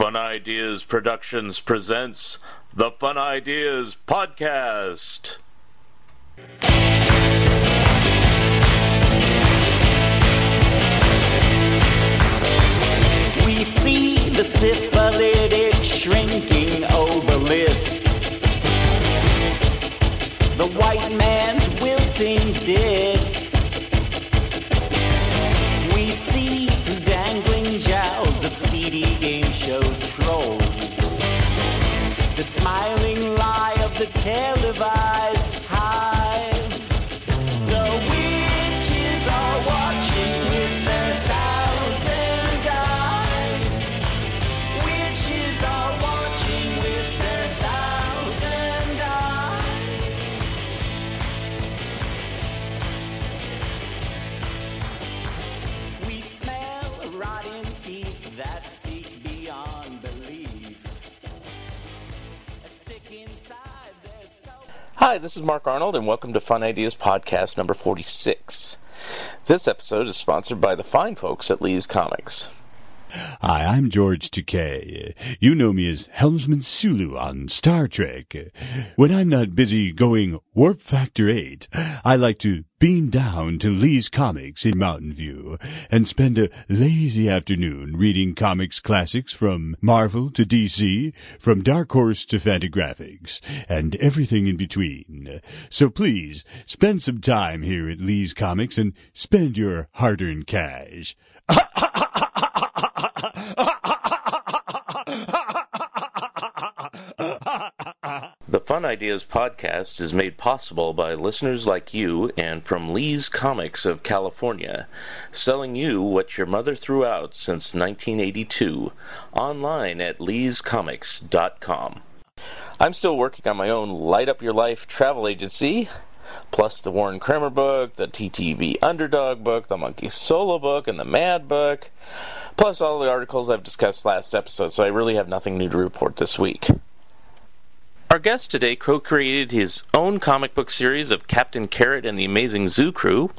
Fun Ideas Productions presents the Fun Ideas Podcast. We see the syphilitic shrinking obelisk. The white smiling lie of the televised Hi, this is Mark Arnold, and welcome to Fun Ideas Podcast number 46. This episode is sponsored by the fine folks at Lee's Comics. Hi, I'm George Takei. You know me as Helmsman Sulu on Star Trek. When I'm not busy going Warp Factor 8, I like to beam down to Lee's Comics in Mountain View and spend a lazy afternoon reading comics classics from Marvel to DC, from Dark Horse to Fantagraphics, and everything in between. So please, spend some time here at Lee's Comics and spend your hard-earned cash. The Fun Ideas Podcast is made possible by listeners like you and from Lee's Comics of California, selling you what your mother threw out since 1982, online at leescomics.com. I'm still working on my own Light Up Your Life travel agency, plus the Warren Kremer book, the TTV Underdog book, the Monkey Solo book, and the Mad book, plus all the articles I've discussed last episode, so I really have nothing new to report this week. Our guest today co created his own comic book series of Captain Carrot and the Amazing Zoo Crew,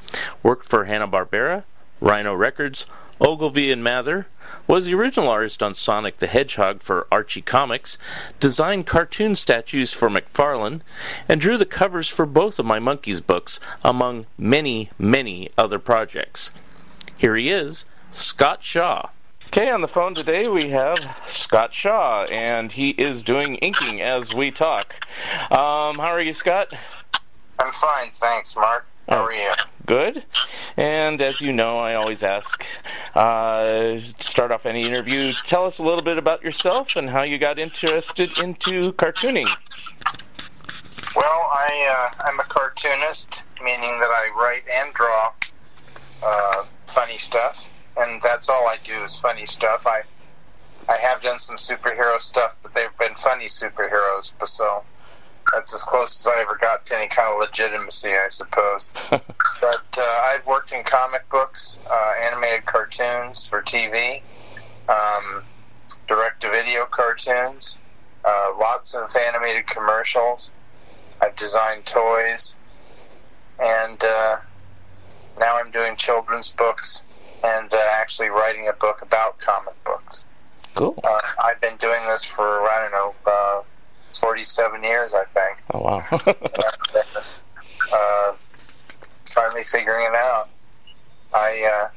worked for Hanna-Barbera, Rhino Records, Ogilvy and Mather, was the original artist on Sonic the Hedgehog for Archie Comics, designed cartoon statues for McFarlane, and drew the covers for both of my Monkeys books, among many, many other projects. Here he is, Scott Shaw. Okay, on the phone today we have Scott Shaw, and he is doing inking as we talk. Um, how are you, Scott? I'm fine, thanks, Mark. How are you? Good. And as you know, I always ask, uh, start off any interview, tell us a little bit about yourself and how you got interested into cartooning. Well, I uh, I'm a cartoonist, meaning that I write and draw uh, funny stuff, and that's all I do is funny stuff. I I have done some superhero stuff, but they've been funny superheroes, but so that's as close as I ever got to any kind of legitimacy, I suppose. but uh, I've worked in comic books, uh, animated cartoons for TV, um, direct-to-video cartoons, uh, lots of animated commercials. I've designed toys, and uh, now I'm doing children's books and uh, actually writing a book about comic books. Cool. Uh, I've been doing this for I don't know, uh, 47 years, I think. Oh, wow. uh, finally figuring it out. I uh,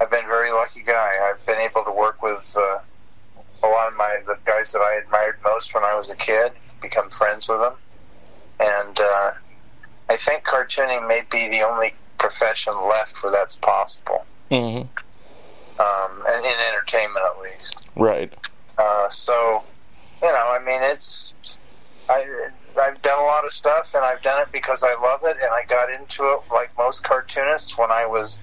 I've been a very lucky guy. I've been able to work with uh, a lot of my the guys that I admired most when I was a kid, become friends with them, and uh, I think cartooning may be the only profession left where that's possible, Mm-hmm. um, and in entertainment at least. Right. Uh, so, you know, I mean, it's I I've done a lot of stuff, and I've done it because I love it, and I got into it like most cartoonists when I was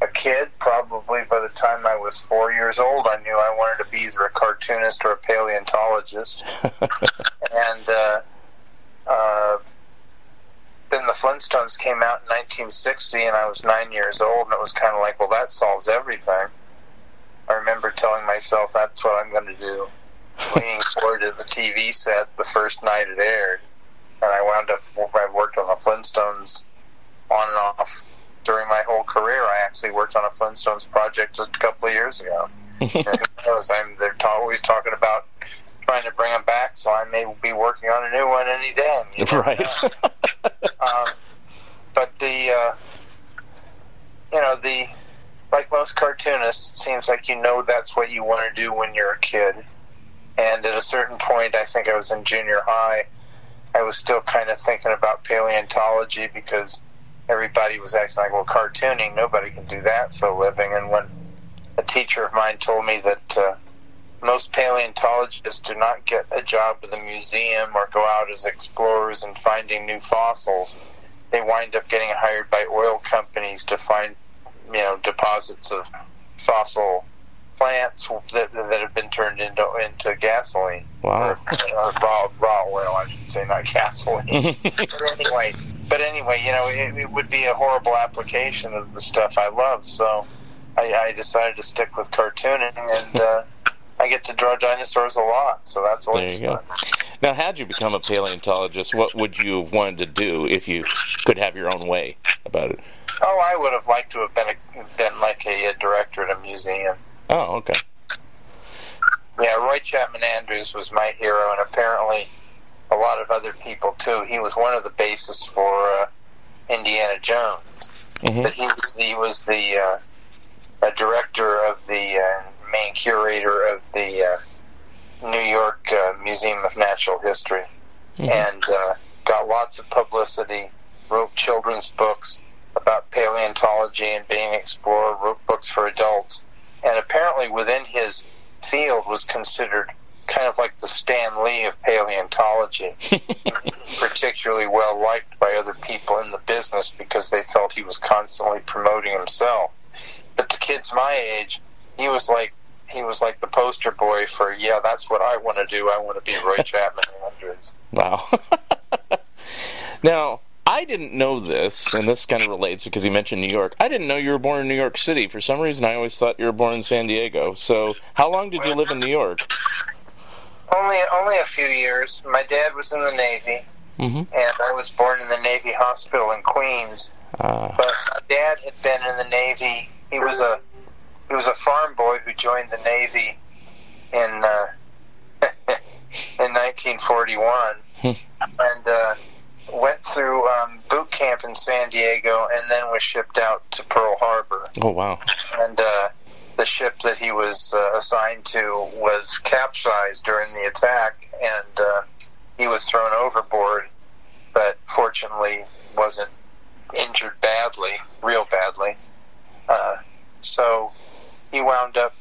a kid. Probably by the time I was four years old, I knew I wanted to be either a cartoonist or a paleontologist, and uh, uh, then the Flintstones came out in 1960, and I was nine years old, and it was kind of like, well, that solves everything. I remember telling myself that's what I'm going to do, leaning forward to the TV set the first night it aired, and I wound up. I worked on the Flintstones on and off during my whole career. I actually worked on a Flintstones project just a couple of years ago. And who knows? I'm they're ta- always talking about trying to bring them back, so I may be working on a new one any day. You never Right. um, but the uh, you know the like most cartoonists, it seems like you know that's what you want to do when you're a kid. And at a certain point, I think I was in junior high, I was still kind of thinking about paleontology because everybody was acting like, well, cartooning, nobody can do that for a living. And when a teacher of mine told me that uh, most paleontologists do not get a job with a museum or go out as explorers and finding new fossils, they wind up getting hired by oil companies to find, you know, deposits of fossil plants that, that have been turned into into gasoline Wow. or, or raw raw oil, I should say, not gasoline. but anyway, but anyway, you know, it, it would be a horrible application of the stuff I love. So I, I decided to stick with cartooning, and uh, I get to draw dinosaurs a lot. So that's There you go. fun. Now, had you become a paleontologist, what would you have wanted to do if you could have your own way about it? Oh, I would have liked to have been a, been like a, a director at a museum. Oh, okay. Yeah, Roy Chapman Andrews was my hero, and apparently a lot of other people too. He was one of the basis for uh, Indiana Jones. hmm But he was the, he was the uh, director of the uh, main curator of the uh, New York uh, Museum of Natural History, Mhm. and uh, got lots of publicity. Wrote children's books about paleontology and being an explorer. Wrote books for adults, and apparently within his field was considered kind of like the Stan Lee of paleontology particularly well liked by other people in the business because they felt he was constantly promoting himself. But to kids my age, he was like he was like the poster boy for yeah, that's what I want to do. I want to be Roy Chapman Andrews. Wow. now, I didn't know this, and this kind of relates because you mentioned New York. I didn't know you were born in New York City. For some reason, I always thought you were born in San Diego. So, how long did you live in New York? Only only a few years. My dad was in the Navy, Mm-hmm. and I was born in the Navy hospital in Queens. Uh, But my dad had been in the Navy. He was a he was a farm boy who joined the Navy in uh, in 1941, Hmm. and uh, went through um, boot camp in San Diego, and then was shipped out to Pearl Harbor. oh, wow. And uh, the ship that he was uh, assigned to was capsized during the attack, and uh, he was thrown overboard, but fortunately wasn't injured badly, real badly. Uh, so he wound up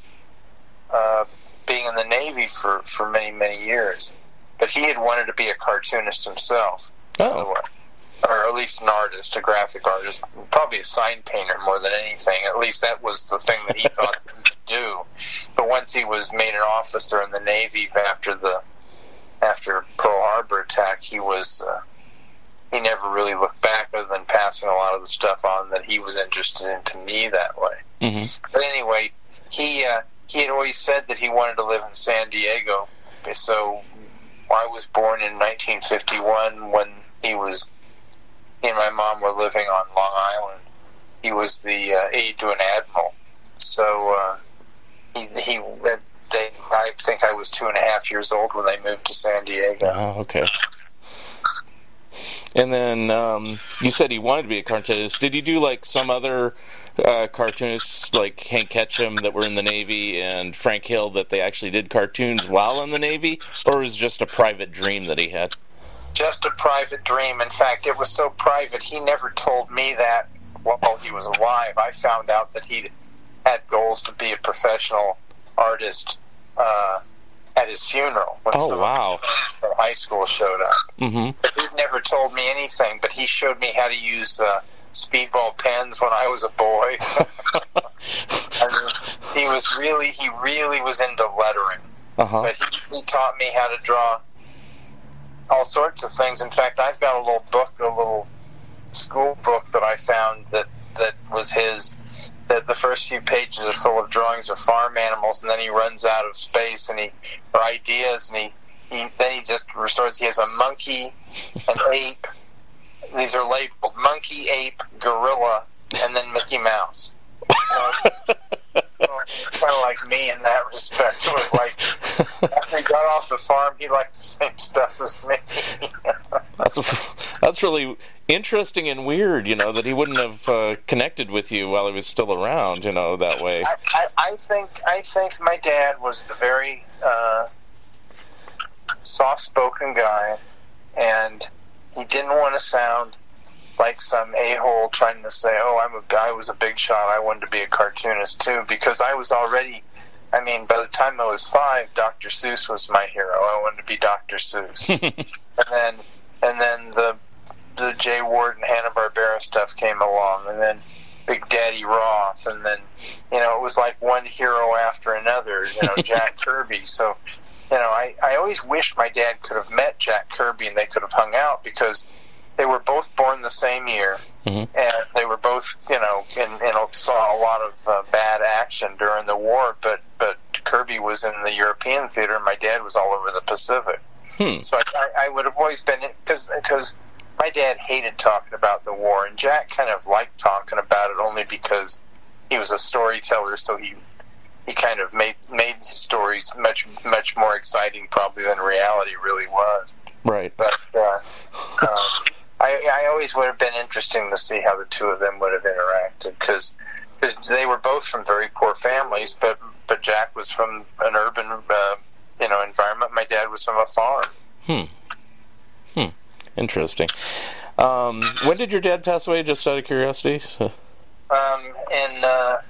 uh, being in the Navy for, for many, many years. But he had wanted to be a cartoonist himself, Oh, or at least an artist, a graphic artist, probably a sign painter more than anything. At least that was the thing that he thought he could do. But once he was made an officer in the Navy after the after Pearl Harbor attack, he was uh, he never really looked back other than passing a lot of the stuff on that he was interested in to me that way. hmm But anyway, he uh, he had always said that he wanted to live in San Diego. So I was born in 1951 when he was he and my mom were living on Long Island. He was the uh, aide to an admiral. So uh, he he they I think I was two and a half years old when they moved to San Diego. Oh, okay. And then um, you said he wanted to be a cartoonist. Did he do like some other uh, cartoonists like Hank Ketcham that were in the Navy and Frank Hill that they actually did cartoons while in the Navy, or was it just a private dream that he had? Just a private dream. In fact, it was so private, he never told me that while he was alive. I found out that he had goals to be a professional artist uh, at his funeral when Oh, wow. from high school showed up. Mm-hmm. But he never told me anything, but he showed me how to use uh, speedball pens when I was a boy. I mean, he was really, he really was into lettering Uh huh. but he, he taught me how to draw all sorts of things. In fact, I've got a little book, a little school book that I found that that was his. That the first few pages are full of drawings of farm animals, and then he runs out of space and he or ideas, and he, he then he just resorts. He has a monkey, an ape. These are labeled monkey, ape, gorilla, and then Mickey Mouse. Kind of like me in that respect. It was like after he got off the farm, he liked the same stuff as me. That's that's really interesting and weird. You know that he wouldn't have uh, connected with you while he was still around. You know that way. I, I, I think I think my dad was a very uh, soft-spoken guy, and he didn't want to sound like some a-hole trying to say, "Oh, I'm a I was a big shot. I wanted to be a cartoonist too," because I was already. I mean, by the time I was five, Dr. Seuss was my hero. I wanted to be Dr. Seuss, and then and then the the Jay Ward and Hanna Barbera stuff came along, and then Big Daddy Roth, and then you know it was like one hero after another. You know, Jack Kirby. So you know, I I always wished my dad could have met Jack Kirby and they could have hung out because they were both born the same year, Mhm. and they were both, you know, in, in saw a lot of uh, bad action during the war. But but Kirby was in the European theater, and my dad was all over the Pacific. Hmm. So I, I, I would have always been because because my dad hated talking about the war, and Jack kind of liked talking about it only because he was a storyteller. So he he kind of made made stories much much more exciting probably than reality really was. Right. But uh, um, I, I always would have been interesting to see how the two of them would have interacted because they were both from very poor families, but but Jack was from an urban uh, you know environment. My dad was from a farm. Hmm. Hmm. Interesting. Um, when did your dad pass away? Just out of curiosity. Um, in uh,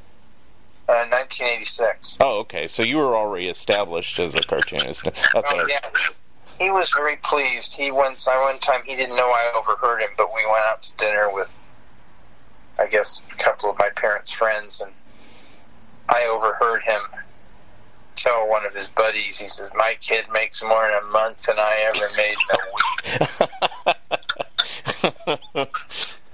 uh, 1986. Oh, okay. So you were already established as a cartoonist. That's Oh, yeah. He was very pleased. He once, I one time, he didn't know I overheard him, but we went out to dinner with, I guess, a couple of my parents' friends, and I overheard him tell one of his buddies, he says, "My kid makes more in a month than I ever made in a week."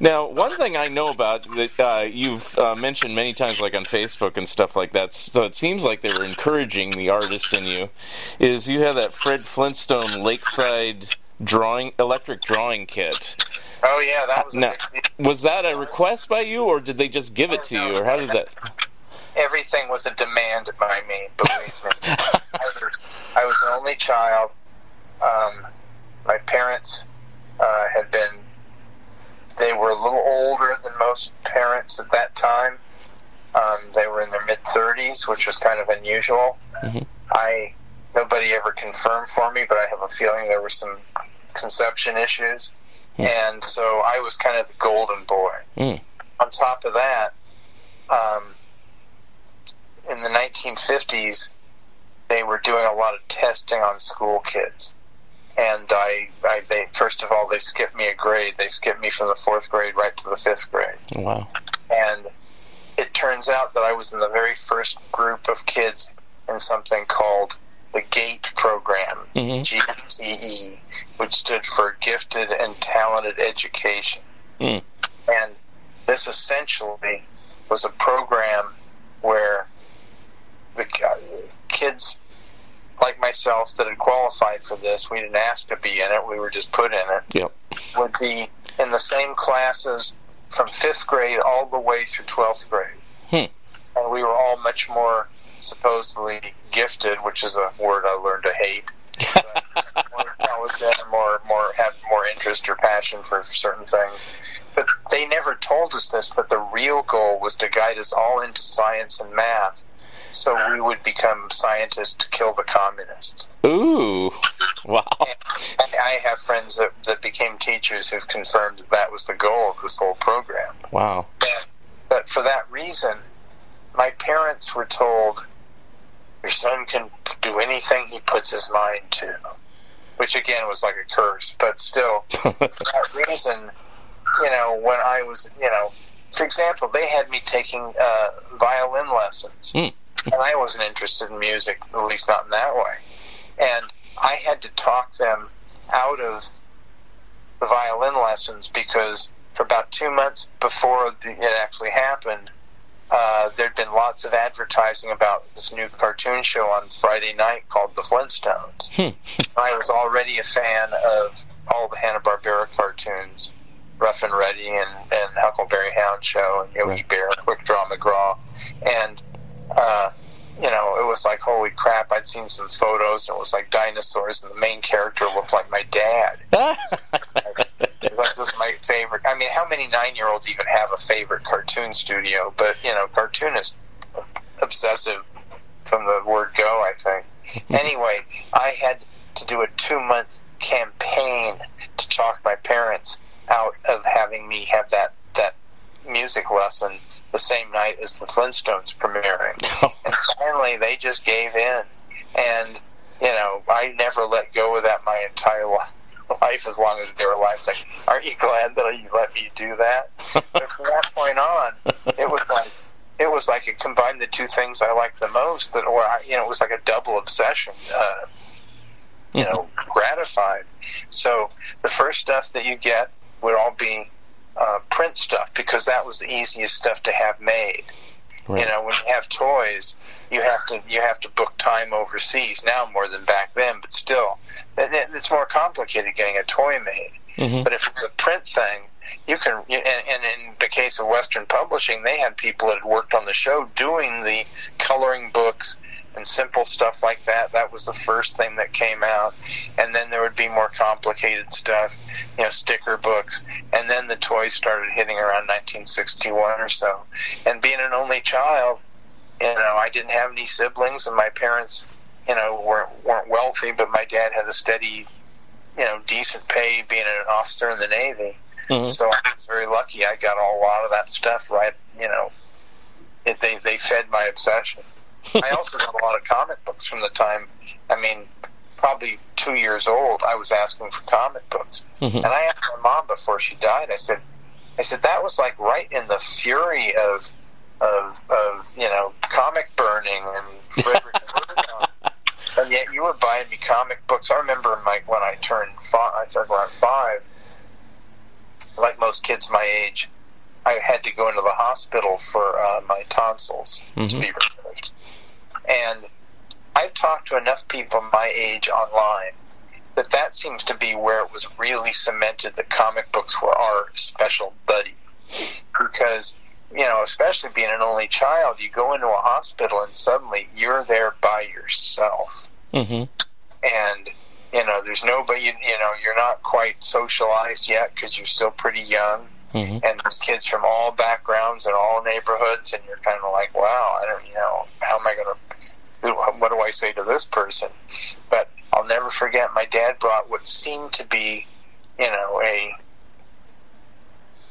Now, one thing I know about that uh, you've uh, mentioned many times, like on Facebook and stuff like that, so it seems like they were encouraging the artist in you, is you have that Fred Flintstone Lakeside drawing electric drawing kit. Oh yeah, that was Now, was that a request by you, or did they just give it to you, or how did that? everything was a demand by me. Believe me, I was, I was an only child. Um, my parents uh, had been they were a little older than most parents at that time. Um, they were in their mid thirties, which was kind of unusual. Mhm. I nobody ever confirmed for me, but I have a feeling there were some conception issues, and so I was kind of the golden boy Mm. on top of that, um, in the 1950s, they were doing a lot of testing on school kids. And I, I, they first of all, they skipped me a grade. They skipped me from the fourth grade right to the fifth grade. Wow. And it turns out that I was in the very first group of kids in something called the GATE program, Mhm. GTE, which stood for Gifted and Talented Education. Mm. And this essentially was a program where the kids like myself that had qualified for this, we didn't ask to be in it, we were just put in it, Yep. would be in the same classes from fifth grade all the way through 12th grade. Hmm. And we were all much more supposedly gifted, which is a word I learned to hate. More, more, have more interest or passion for certain things. But they never told us this, but the real goal was to guide us all into science and math so we would become scientists to kill the communists. Ooh. Wow. I I have friends that, that became teachers who've confirmed that that was the goal of this whole program. Wow. But for that reason, my parents were told, your son can do anything he puts his mind to. Which again was like a curse, but still, for that reason, you know, when I was, you know, for example, they had me taking uh, violin lessons, Mm. And I wasn't interested in music, at least not in that way. And I had to talk them out of the violin lessons because for about two months before the, it actually happened, uh, there'd been lots of advertising about this new cartoon show on Friday night called The Flintstones. Hmm. I was already a fan of all the Hanna Barbera cartoons, Ruff and Reddy and, and Huckleberry Hound Show and Yogi. Bear, Quick Draw McGraw, and uh, you know, it was like holy crap! I'd seen some photos, and it was like dinosaurs, and the main character looked like my dad. It was like this is my favorite. I mean, how many nine-year-olds even have a favorite cartoon studio? But you know, cartoonist obsessive from the word go. I think. anyway, I had to do a two-month campaign to talk my parents out of having me have that that music lesson the same night as the Flintstones premiering. and finally, they just gave in, and you know, I never let go of that my entire life. Life as long as they were alive. It's like, aren't you glad that you let me do that? But from that point on, it was like it was like it combined the two things I liked the most. That, or I, you know, it was like a double obsession. Uh, you know, gratified. So the first stuff that you get would all be uh, print stuff because that was the easiest stuff to have made. Right. You know, when you have toys, you have to you have to book time overseas now more than back then, but still, it, it- it's more complicated getting a toy made. Mhm. But if it's a print thing, you can. And, and in the case of Western Publishing, they had people that had worked on the show doing the coloring books and simple stuff like that. That was the first thing that came out, and then there would be more complicated stuff, you know, sticker books, and then the toys started hitting around 1961 or so. And being an only child, you know, I didn't have any siblings, and my parents, you know, weren't weren't wealthy, but my dad had a steady, you know, decent pay being an officer in the Navy. Mhm. So I was very lucky. I got a lot of that stuff right. You know, it, they they fed my obsession. I also got a lot of comic books from the time. I mean, probably two years old. I was asking for comic books, Mhm. and I asked my mom before she died. I said, I said that was like right in the fury of of, of you know comic burning and Frederick And yet you were buying me comic books. I remember my, when I turned five, I turned around five, like most kids my age, I had to go into the hospital for uh, my tonsils to Mhm. be removed. And I've talked to enough people my age online that that seems to be where it was really cemented that comic books were our special buddy. Because, you know, especially being an only child, you go into a hospital and suddenly you're there by yourself Mhm. and you know there's nobody you, you know you're not quite socialized yet because you're still pretty young Mhm. and there's kids from all backgrounds and all neighborhoods and you're kind of like wow i don't you know how am i going to what do i say to this person but i'll never forget my dad brought what seemed to be you know a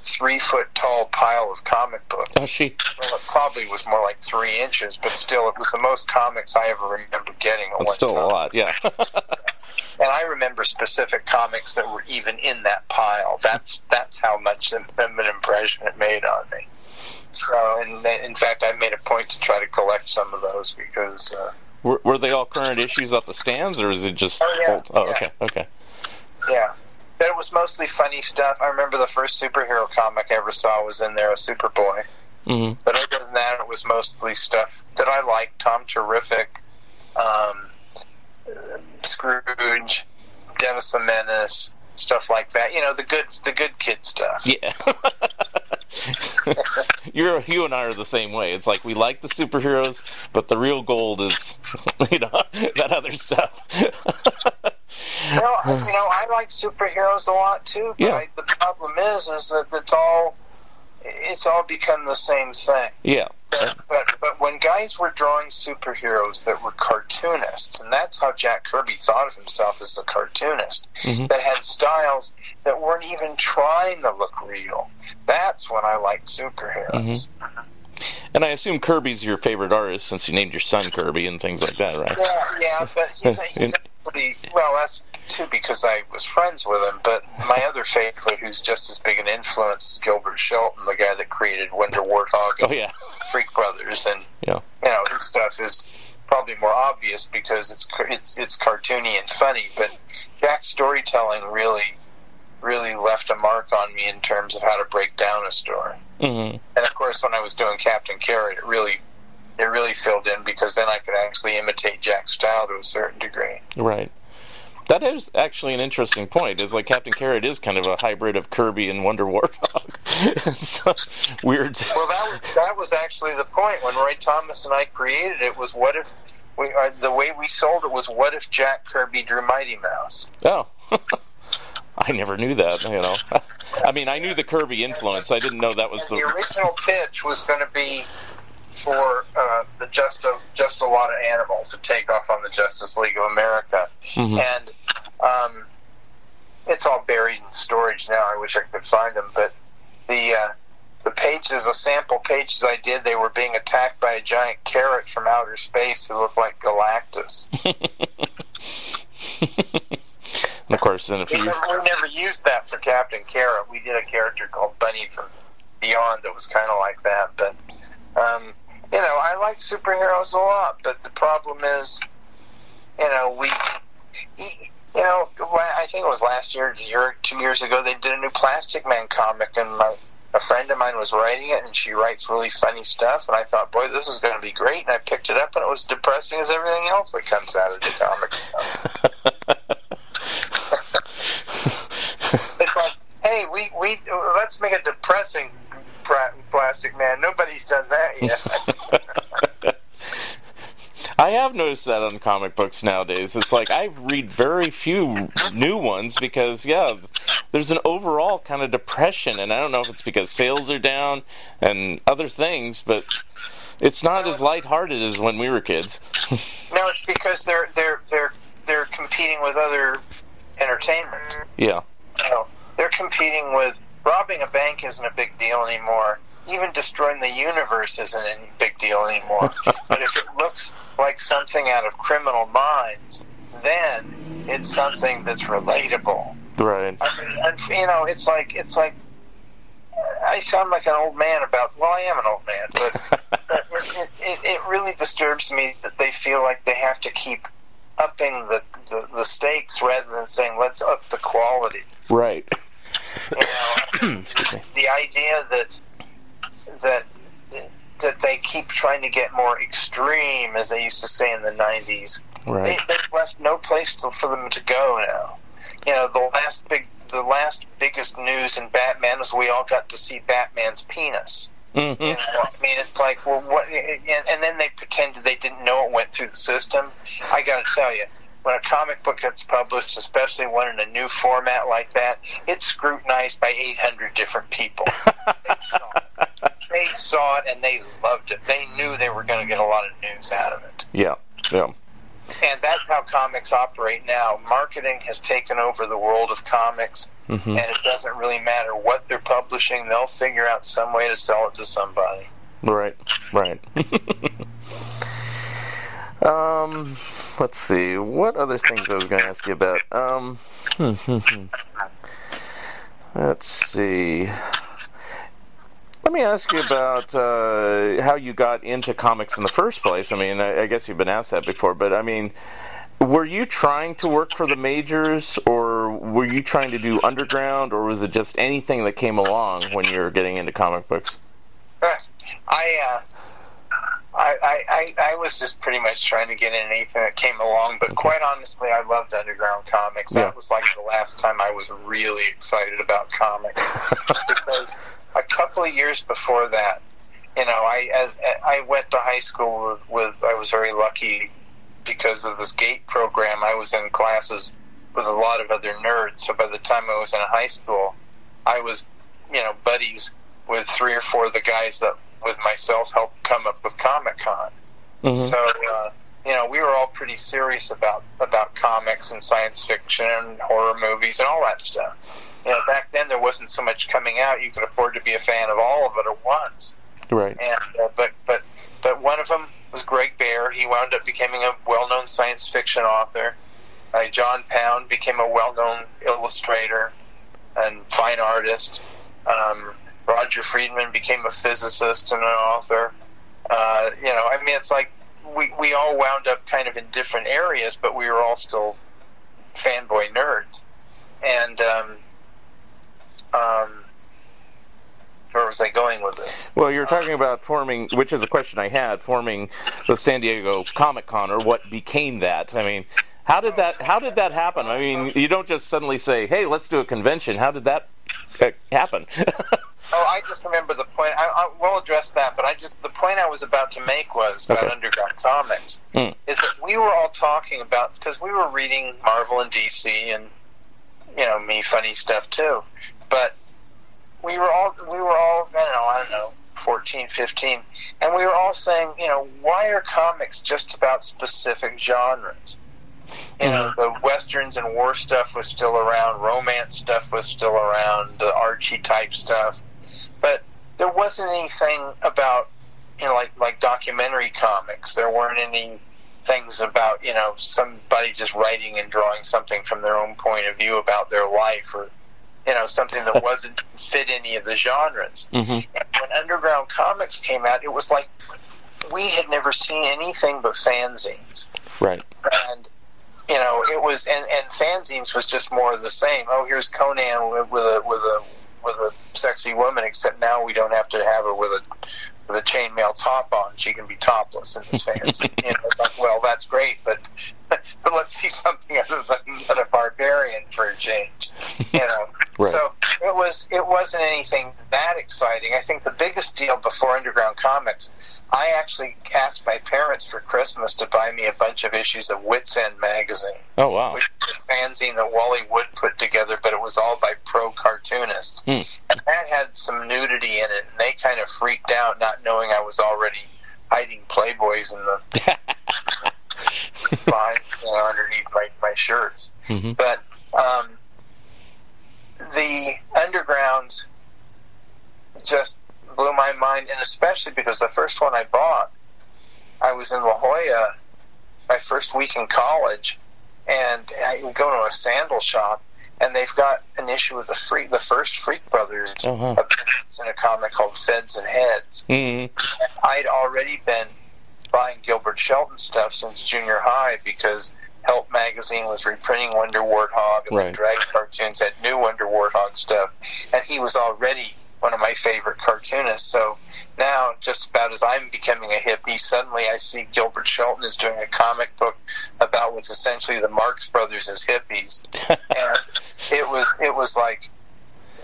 three foot tall pile of comic books Oh, she. well, it probably was more like three inches, but still, it was the most comics I ever remember getting at one still time. a lot. Yeah. And I remember specific comics that were even in that pile. That's that's how much of an impression it made on me. So, and in fact, I made a point to try to collect some of those because, uh, were, were they all current issues off the stands, or is it just Oh, yeah. old? Oh, Yeah. okay. Okay. yeah. But it was mostly funny stuff. I remember the first superhero comic I ever saw was in there, a Superboy. hmm But other than that, it was mostly stuff that I liked. Tom Terrific, um, Scrooge, Dennis the Menace, stuff like that. You know, the good, the good kid stuff. Yeah. You're you and I are the same way. It's like we like the superheroes, but the real gold is you know that other stuff. Well, you know, I like superheroes a lot too. But Yeah. I, the problem is, is that it's all, it's all become the same thing. yeah. But, but but when guys were drawing superheroes that were cartoonists, and that's how Jack Kirby thought of himself as a cartoonist, Mhm. that had styles that weren't even trying to look real. That's when I liked superheroes. And I assume Kirby's your favorite artist since you named your son Kirby and things like that, right? Yeah, yeah, but he's, he's actually well. That's too because I was friends with him. But my other favorite, who's just as big an influence, is Gilbert Shelton, the guy that created Wonder Warthog Oh yeah. Freak Brothers, and Yeah. you know his stuff is probably more obvious because it's it's it's cartoony and funny. But Jack's storytelling really really left a mark on me in terms of how to break down a story. hmm And of course, when I was doing Captain Carrot, it really it really filled in because then I could actually imitate Jack's style to a certain degree. Right. That is actually an interesting point. Is like Captain Carrot is kind of a hybrid of Kirby and Wonder Warthog. it's weird. Well, that was that was actually the point when Roy Thomas and I created it. Was what if we uh, the way we sold it was what if Jack Kirby drew Mighty Mouse? Oh. I never knew that, you know. I mean, I knew the Kirby influence. I didn't know that was the the. original pitch was going to be for uh, the just a just a lot of animals to take off on the Justice League of America, Mhm. and um, it's all buried in storage now. I wish I could find them, but the uh, the pages, the sample pages I did, they were being attacked by a giant carrot from outer space who looked like Galactus. And of course, in a We few. never, we never used that for Captain Carrot. We did a character called Bunny from Beyond that was kind of like that. But um, you know, I like superheroes a lot. But the problem is, you know, we, you know, I think it was last year, year, two years ago, they did a new Plastic Man comic, and my a friend of mine was writing it, and she writes really funny stuff. And I thought, boy, this is going to be great. And I picked it up, and it was depressing as everything else that comes out of the comic. It's like, hey, we we let's make a depressing Plastic Man. Nobody's done that yet. I have noticed that on comic books nowadays. It's like I read very few new ones because, yeah, there's an overall kind of depression, and I don't know if it's because sales are down and other things, but it's not as lighthearted as when we were kids. no, it's because they're they're they're they're competing with other entertainment. yeah, You know, they're competing with robbing a bank isn't a big deal anymore. Even destroying the universe isn't a big deal anymore. but if it looks like something out of Criminal Minds, then it's something that's relatable. right. I mean, and, you know, it's like it's like I sound like an old man about. Well, I am an old man, but but it, it, it really disturbs me that they feel like they have to keep upping the, the, the stakes rather than saying let's up the quality. Right. You Excuse me. the idea that that that they keep trying to get more extreme, as they used to say in the '90s. Right. They, they've left no place to, for them to go now. You know, the last big, the last biggest news in Batman was we all got to see Batman's penis. hmm You know, I mean, it's like, well, what? And, and then they pretended they didn't know it went through the system. I got to tell you, when a comic book gets published, especially one in a new format like that, it's scrutinized by 800 different people. they, saw it. they saw it and they loved it. They knew they were going to get a lot of news out of it. Yeah. Yeah. And that's how comics operate now. Marketing has taken over the world of comics, hmm and it doesn't really matter what they're publishing. They'll figure out some way to sell it to somebody. Right, right. um, let's see. What other things I was going to ask you about? Um, let's see. Let me ask you about uh, how you got into comics in the first place. I mean, I, I guess you've been asked that before, but I mean, were you trying to work for the majors, or were you trying to do underground, or was it just anything that came along when you were getting into comic books? I, uh, I, I, I, was just pretty much trying to get in anything that came along, but quite honestly, I loved underground comics. Yeah. That was like the last time I was really excited about comics because a couple of years before that, you know, I as I went to high school with, with I was very lucky because of this GATE program. I was in classes with a lot of other nerds. So by the time I was in high school, I was, you know, buddies with three or four of the guys that with myself helped come up with Comic Con. Mhm. So uh, you know, we were all pretty serious about about comics and science fiction and horror movies and all that stuff. You know, back then there wasn't so much coming out; you could afford to be a fan of all of it at once. Right. And uh, but but but one of them was Greg Bear. He wound up becoming a well-known science fiction author. Uh, John Pound became a well-known illustrator and fine artist. Um, Roger Freedman became a physicist and an author. Uh, you know, I mean, it's like we we all wound up kind of in different areas, but we were all still fanboy nerds. And um, um, where was I going with this? Well, you're talking about forming, which is a question I had, forming the San Diego Comic Con, or what became that. I mean, How did that How did that happen? I mean, you don't just suddenly say, "Hey, let's do a convention." How did that uh, happen? Oh, I just remember the point. I, I will address that, but I just the point I was about to make was about Okay. underground comics Hmm. is that we were all talking about because we were reading Marvel and DC and you know me funny stuff too, but we were all we were all I don't know I don't know 14, 15, and we were all saying you know why are comics just about specific genres? You know, the westerns and war stuff was still around, romance stuff was still around, the Archie type stuff, but there wasn't anything about you know like like documentary comics. There weren't any things about you know somebody just writing and drawing something from their own point of view about their life or you know something that wasn't fit any of the genres. hmm when underground comics came out, it was like we had never seen anything but fanzines Right. and you know it was and, and fanzines was just more of the same. Oh, here's Conan with, with a with a with a sexy woman, except now we don't have to have her with a with a chainmail top on. She can be topless in this fanzine. you know, like, well, that's great, but but let's see something other than, than a barbarian for a change. You know, Right. so it was it wasn't anything that exciting. I think the biggest deal before Underground Comics, I actually asked my parents for Christmas to buy me a bunch of issues of Witzend magazine, Oh wow. which was a fanzine that Wally Wood put together, but it was all by pro cartoonists, Hmm. and that had some nudity in it, and they kind of freaked out, not knowing I was already hiding Playboys in the behind, you know, underneath my, my shirts. hmm But um, the undergrounds just blew my mind, and especially because the first one I bought, I was in La Jolla my first week in college, and I go to a sandal shop, and they've got an issue of the freak, the first Freak Brothers Uh-huh. appearance in a comic called Feds and Heads. hmm I'd already been buying Gilbert Shelton stuff since junior high because Help magazine was reprinting Wonder Warthog, and Right. the Drag cartoons had new Wonder Warthog stuff, and he was already one of my favorite cartoonists. So now, just about as I'm becoming a hippie, suddenly I see Gilbert Shelton is doing a comic book about what's essentially the Marx Brothers as hippies, and it was it was like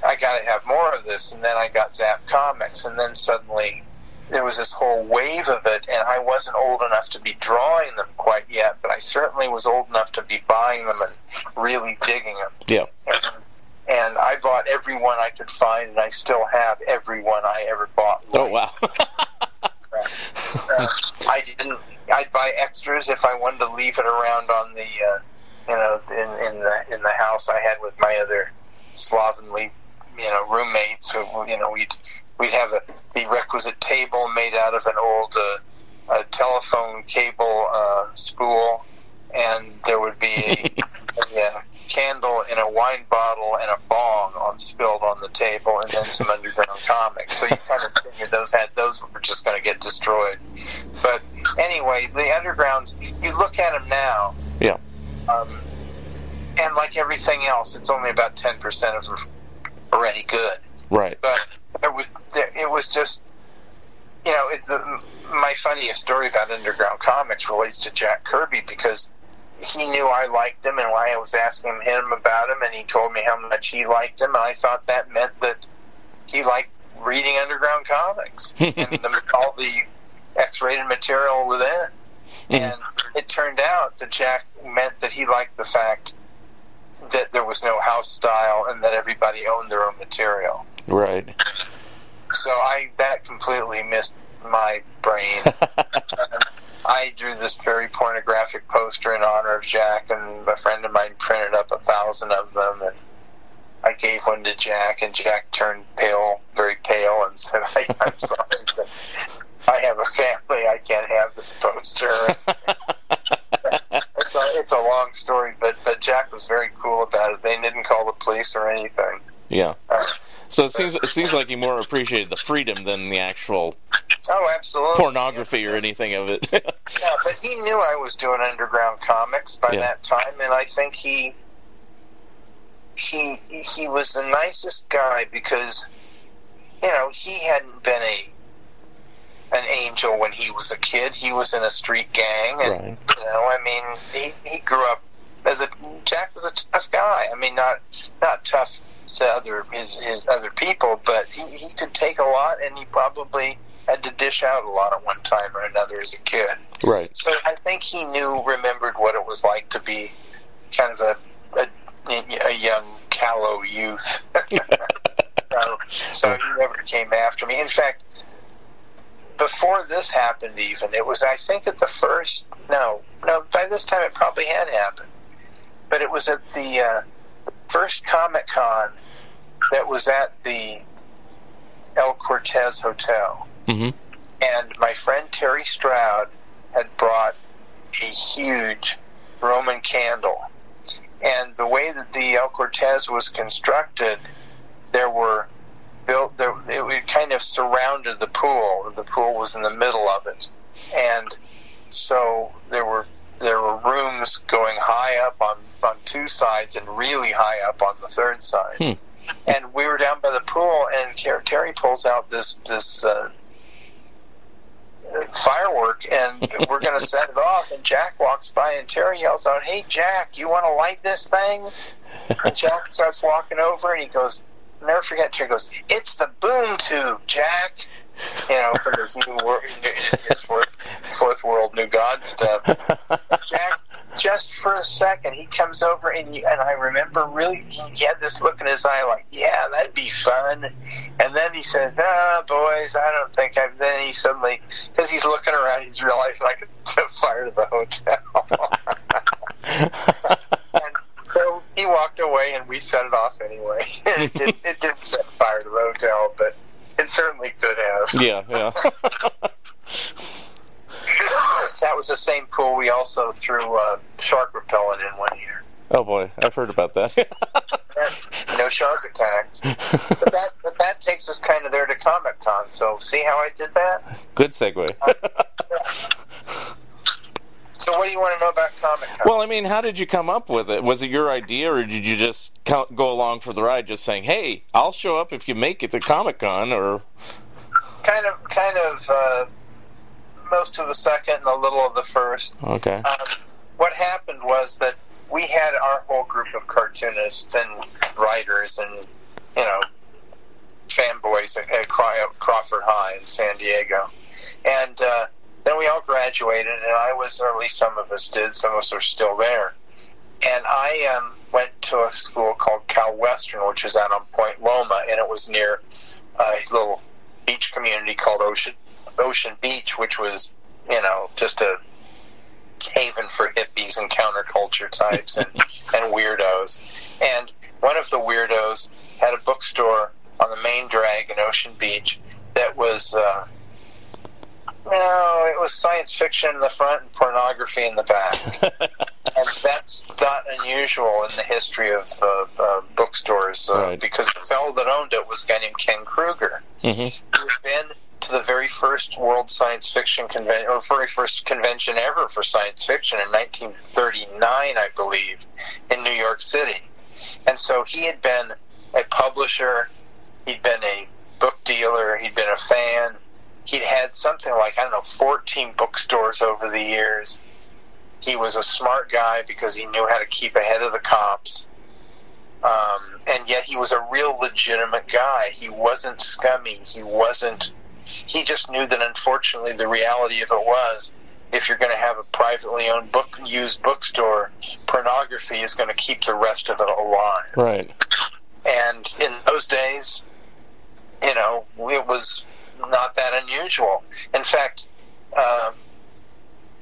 I got to have more of this, and then I got Zap Comics, and then suddenly there was this whole wave of it, and I wasn't old enough to be drawing them quite yet, but I certainly was old enough to be buying them and really digging them. Yeah. And, and I bought every one I could find, and I still have every one I ever bought. Oh wow. Uh, I didn't. I'd buy extras if I wanted to leave it around on the, uh, you know, in, in the in the house I had with my other slovenly, you know, roommates. Who, you know, we'd we'd have a, the requisite table made out of an old uh, telephone cable uh, spool, and there would be a, a, uh candle in a wine bottle and a bong on spilled on the table, and then some underground comics. So you kind of figured those had those were just going to get destroyed. But anyway, the undergrounds. You look at them now. Yeah. Um, and like everything else, it's only about ten percent of them are any good. right. But it was it was just you know it, the, my funniest story about underground comics relates to Jack Kirby because he knew I liked him and why I was asking him about him and he told me how much he liked him and I thought that meant that he liked reading underground comics and the, all the X-rated material within. Mm-hmm. And it turned out that Jack meant that he liked the fact that there was no house style and that everybody owned their own material. Right. So I that completely missed my brain. I drew this very pornographic poster in honor of Jack, and a friend of mine printed up a thousand of them, and I gave one to Jack, and Jack turned pale, very pale, and said, I, "I'm sorry, but I have a family. I can't have this poster." it's, a, it's a long story, but but Jack was very cool about it. They didn't call the police or anything. yeah. Uh, So it seems it seems like you more appreciated the freedom than the actual oh, absolutely. pornography or anything of it. Yeah, but he knew I was doing underground comics by Yeah. that time, and I think he he he was the nicest guy because you know he hadn't been a an angel when he was a kid. He was in a street gang, and right. you know, I mean, he he grew up as a Jack was a tough guy. I mean, not not tough to other his his other people, but he he could take a lot, and he probably had to dish out a lot at one time or another as a kid. Right. So I think he knew, remembered what it was like to be kind of a a, a young callow youth. so, so he never came after me. In fact, before this happened, even it was I think at the first no no by this time it probably had happened, but it was at the uh, first Comic Con that was at the El Cortez Hotel, hmm and my friend Terry Stroud had brought a huge Roman candle, and the way that the El Cortez was constructed, there were built there it kind of surrounded the pool. The pool was in the middle of it, and so there were there were rooms going high up on on two sides and really high up on the third side. Hmm. And we were down by the pool, and Terry pulls out this this uh, firework, and we're going to set it off. And Jack walks by, and Terry yells out, "Hey, Jack, you want to light this thing?" And Jack starts walking over, and he goes, "Never forget." Terry goes, "It's the boom tube, Jack." You know, for his new world, his fourth, fourth world new god stuff. Jack, just for a second, he comes over and you, and I remember really he had this look in his eye like, yeah, that'd be fun. And then he says, nah, boys, I don't think I've. Then he suddenly, because he's looking around, he's realizing I could set fire to the hotel. and so he walked away, and we set it off anyway. it, did, it didn't set fire to the hotel, but it certainly could have. Yeah, yeah. that was the same pool we also threw uh, shark repellent in one year. oh boy, I've heard about that. No shark attacks. but that but that takes us kind of there to Comic Con. So see how I did that? Good segue. So what do you want to know about Comic Con? well, I mean, how did you come up with it? Was it your idea, or did you just go along for the ride, just saying, "Hey, I'll show up if you make it to Comic Con," or kind of kind of uh, most of the second and a little of the first. okay, Um, what happened was that we had our whole group of cartoonists and writers and you know fanboys at, at Crawford High in San Diego, and uh, then we all graduated, and I was, or at least some of us did. Some of us are still there, and I um, went to a school called Cal Western, which is out on Point Loma, and it was near a little beach community called Ocean Ocean Beach, which was you know just a haven for hippies and counterculture types and, and weirdos. And one of the weirdos had a bookstore on the main drag in Ocean Beach that was, uh, no, it was science fiction in the front and pornography in the back. and that's not unusual in the history of uh, uh, bookstores uh, Right. because the fellow that owned it was a guy named Ken Krueger hmm who had been to the very first World Science Fiction Convention, or very first convention ever for science fiction in 1939, I believe, in New York City. And so he had been a publisher, he'd been a book dealer, he'd been a fan. He'd had something like, I don't know, 14 bookstores over the years. He was a smart guy because he knew how to keep ahead of the cops. Um, and yet he was a real legitimate guy. He wasn't scummy. He wasn't. He just knew that unfortunately the reality of it was if you're going to have a privately owned book used bookstore, pornography is going to keep the rest of it alive. right, And in those days, you know, it was not that unusual. In fact, um,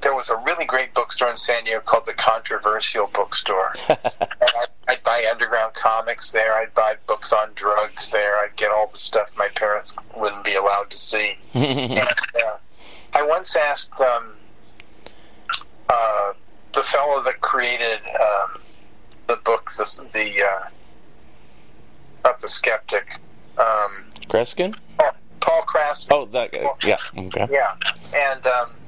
there was a really great bookstore in San Diego called the Controversial Bookstore. and I'd, I'd buy underground comics there. I'd buy books on drugs there. I'd get all the stuff my parents wouldn't be allowed to see. and uh, I once asked um, uh, the fellow that created um, the book, the, the uh, not the skeptic, um, Kreskin. Paul Krask. Oh, that guy. Yeah. Okay. Yeah, and um, uh,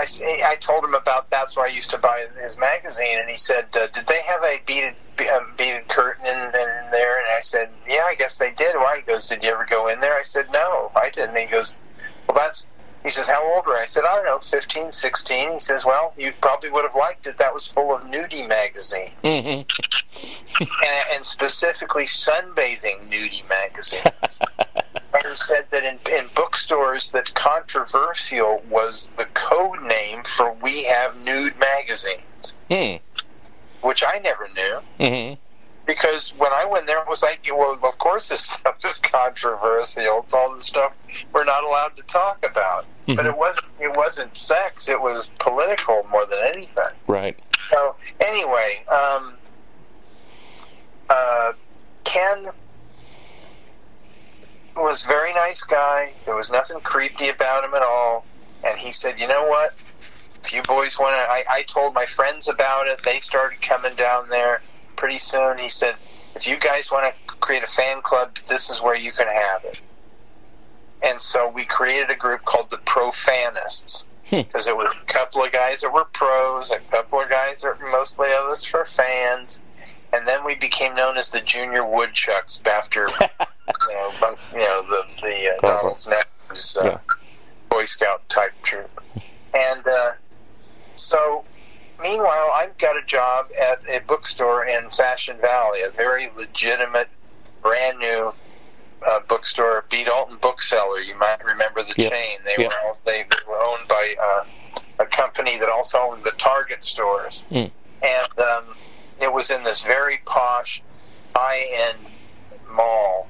I, s- I told him about that's where I used to buy his magazine, and he said, uh, "Did they have a beaded a beaded curtain in, in there?" And I said, "Yeah, I guess they did." Why? He goes, "Did you ever go in there?" I said, "No, I didn't." He goes, "Well, that's he says, How old were? I said, I don't know, 15, 16. He says, Well, you probably would have liked it. That was full of nudie magazine. Mm-hmm. and, and specifically sunbathing nudie magazines. said that in, in bookstores that controversial was the code name for we have nude magazines, Hmm. which I never knew. Mm-hmm. Because when I went there, it was like, well, of course this stuff is controversial. It's all the stuff we're not allowed to talk about. But it wasn't. It wasn't sex. It was political more than anything. Right. So anyway, um, uh, Ken was a very nice guy. There was nothing creepy about him at all. And he said, "You know what? If you boys want to," I, I told my friends about it. They started coming down there pretty soon. He said, "If you guys want to create a fan club, this is where you can have it." And so we created a group called the Profanists Hmm. because it was a couple of guys that were pros, a couple of guys that were mostly of us for fans, and then we became known as the Junior Woodchucks after you know, bunk- you know the the uh, Donald's Neck's uh, Yeah. Boy Scout type troop, and uh, so. Meanwhile, I've got a job at a bookstore in Fashion Valley, a very legitimate, brand new uh, bookstore, B. Dalton Bookseller. You might remember the Yeah. chain. They Yeah. were all, they were owned by uh, a company that also owned the Target stores, Mm. and um, it was in this very posh, high-end mall.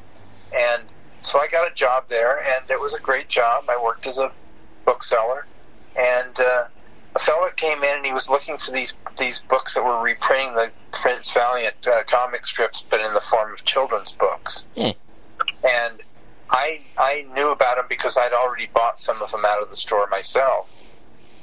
And so I got a job there, and it was a great job. I worked as a bookseller, and uh, a fellow came in and he was looking for these these books that were reprinting the Prince Valiant uh, comic strips, but in the form of children's books. Hmm. And I I knew about them because I'd already bought some of them out of the store myself.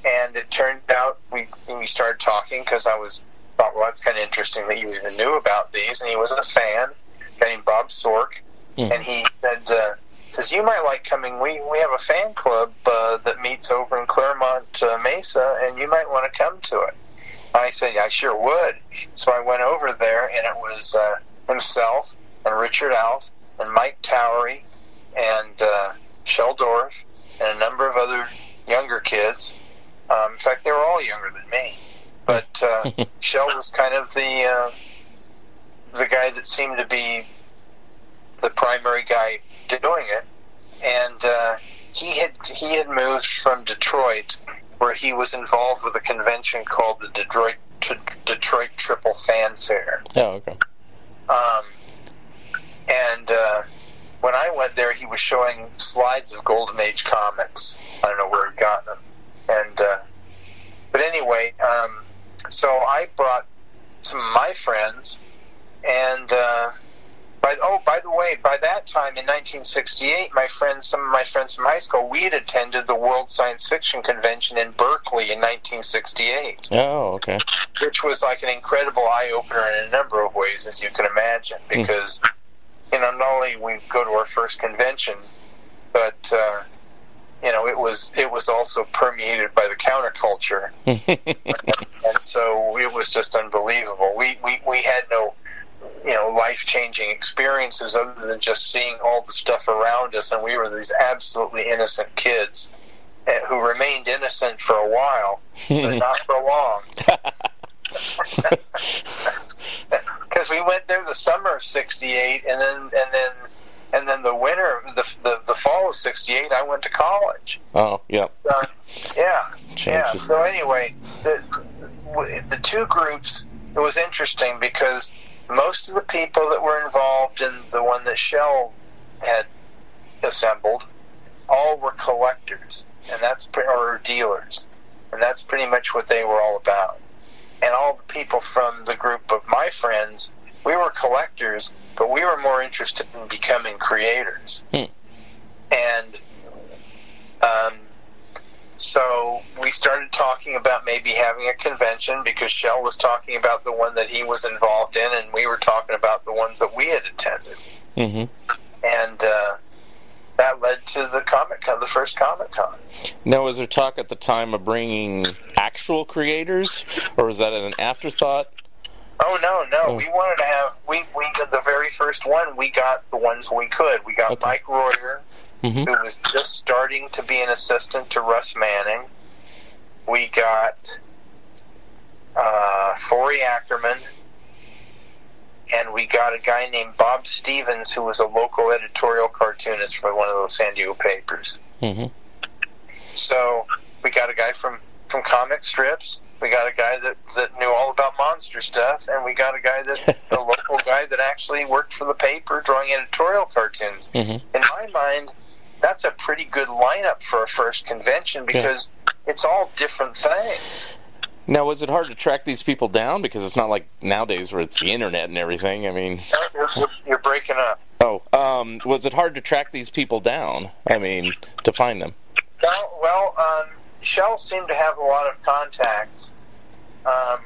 And it turned out we we started talking because I was thought, well, that's kind of interesting that you even knew about these. And he wasn't a fan, a guy named Bob Sourk, Hmm. and he said. Uh, Says you might like coming. We we have a fan club uh, that meets over in Clairemont uh, Mesa, and you might want to come to it. I said I sure would. So I went over there, and it was uh, himself and Richard Alf and Mike Towry and uh, Shel Dorf and a number of other younger kids. Um, in fact, they were all younger than me. But uh, Shel was kind of the uh, the guy that seemed to be the primary guy doing it, and uh, he had he had moved from Detroit, where he was involved with a convention called the Detroit Detroit Triple Fanfare. Oh, okay. Um, and uh, when I went there, he was showing slides of Golden Age comics. I don't know where he got them, and uh, but anyway, um, so I brought some of my friends, and uh, by oh by the way, by that time in 1968, my friends, some of my friends from high school, we had attended the World Science Fiction Convention in Berkeley in 1968 Oh, okay. which was like an incredible eye opener in a number of ways, as you can imagine. Because you know, not only we go to our first convention, but uh, you know, it was it was also permeated by the counterculture, and so it was just unbelievable. We we we had no you know life changing experiences other than just seeing all the stuff around us, and we were these absolutely innocent kids. eh, Who remained innocent for a while, but not for long. because we went there the summer of '68, and then and then and then the winter, the the, the fall of '68, I went to college. oh, yeah. Uh, yeah, yeah. So anyway, the the two groups. It was interesting because most of the people that were involved in the one that Shel had assembled, all were collectors, and that's or dealers, and that's pretty much what they were all about. And all the people from the group of my friends, we were collectors, but we were more interested in becoming creators. Hmm. And um, so we started talking about maybe having a convention because Shel was talking about the one that he was involved in, and we were talking about the ones that we had attended. hmm And uh, that led to the Comic Con, the first Comic Con. Now, was there talk at the time of bringing actual creators, or was that an afterthought? Oh no, no, Oh. we wanted to have we we did the very first one. We got the ones we could. We got Okay. Mike Royer, Mhm. who was just starting to be an assistant to Russ Manning. We got uh, Forry Ackerman, and we got a guy named Bob Stevens, who was a local editorial cartoonist for one of those San Diego papers. hmm So we got a guy from from comic strips. We got a guy that that knew all about monster stuff, and we got a guy that a local guy that actually worked for the paper drawing editorial cartoons. hmm In my mind, that's a pretty good lineup for a first convention because it's all different things. Now, was it hard to track these people down? Because it's not like nowadays where it's the internet and everything. I mean, you're breaking up. oh, um, was it hard to track these people down? I mean, to find them. Well, well, um, Shel seemed to have a lot of contacts. Um,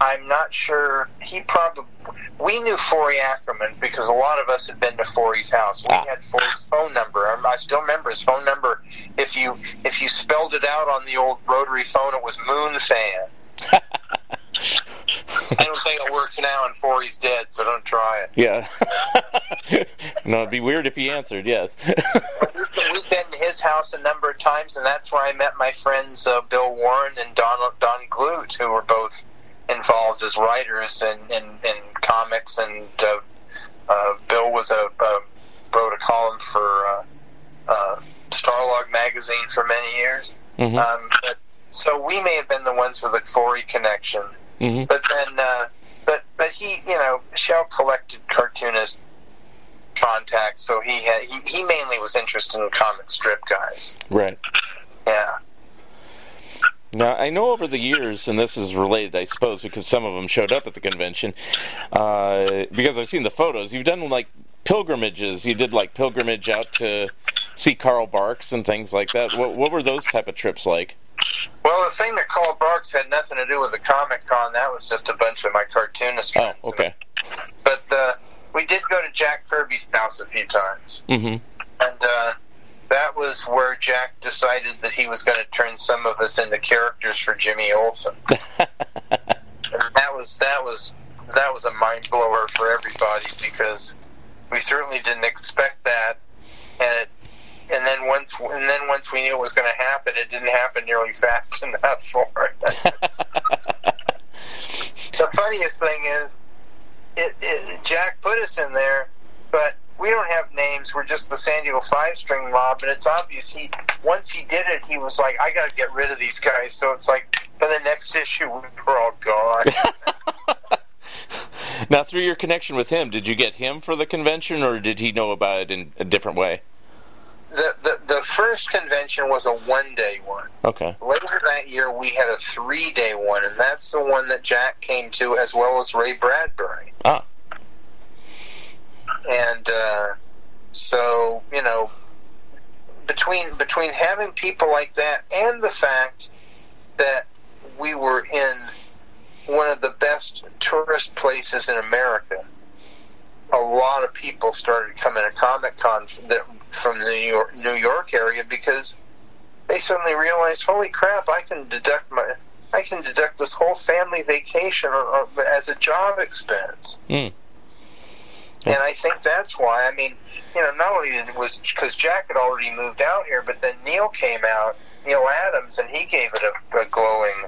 I'm not sure. He probably we knew Forry Ackerman because a lot of us had been to Forry's house. We Ah. had Forry's phone number. I, I still remember his phone number. If you if you spelled it out on the old rotary phone, it was Moon Fan. I don't think it works now, and Forry's dead, so don't try it. Yeah. no, it'd be weird if he answered. Yes. We've been to his house a number of times, and that's where I met my friends uh, Bill Warren and Don Don Glut, who were both involved as writers in in, in comics. And uh, uh, Bill was a wrote a column for uh, uh, Starlog magazine for many years. hmm Um, but, so we may have been the ones with the Forey connection. Hmm But then, uh, but but he, you know, Shel collected cartoonist contacts, so he had he, he mainly was interested in comic strip guys. Right. Yeah. Now, I know over the years, and this is related, I suppose, because some of them showed up at the convention, uh, because I've seen the photos. You've done like pilgrimages. You did like pilgrimage out to see Carl Barks and things like that. What, what were those type of trips like? Well, the thing that Carl Barks had nothing to do with the Comic Con. That was just a bunch of my cartoonist Oh, friends. okay. But uh, we did go to Jack Kirby's house a few times, hmm and uh, that was where Jack decided that he was going to turn some of us into characters for Jimmy Olsen. And that was that was that was a mind blower for everybody because we certainly didn't expect that, and it, and then once and then once we knew it was going to happen, it didn't happen nearly fast enough for us. the funniest thing is, it, it, Jack put us in there, but we don't have names. We're just the San Diego Five String Mob, and it's obvious he once he did it, he was like, "I got to get rid of these guys." So it's like by the next issue, we were all gone. Now, through your connection with him, did you get him for the convention, or did he know about it in a different way? The, the the first convention was a one day one. Okay. Later that year, we had a three day one, and that's the one that Jack came to, as well as Ray Bradbury. Ah. And uh, so, you know, between between having people like that and the fact that we were in one of the best tourist places in America, a lot of people started coming to Comic Con from the New York, New York area because they suddenly realized, holy crap, I can deduct my I can deduct this whole family vacation as a job expense. Hmm. And I think that's why. I mean, you know, not only it was because Jack had already moved out here, but then Neil came out, Neal Adams, and he gave it a, a glowing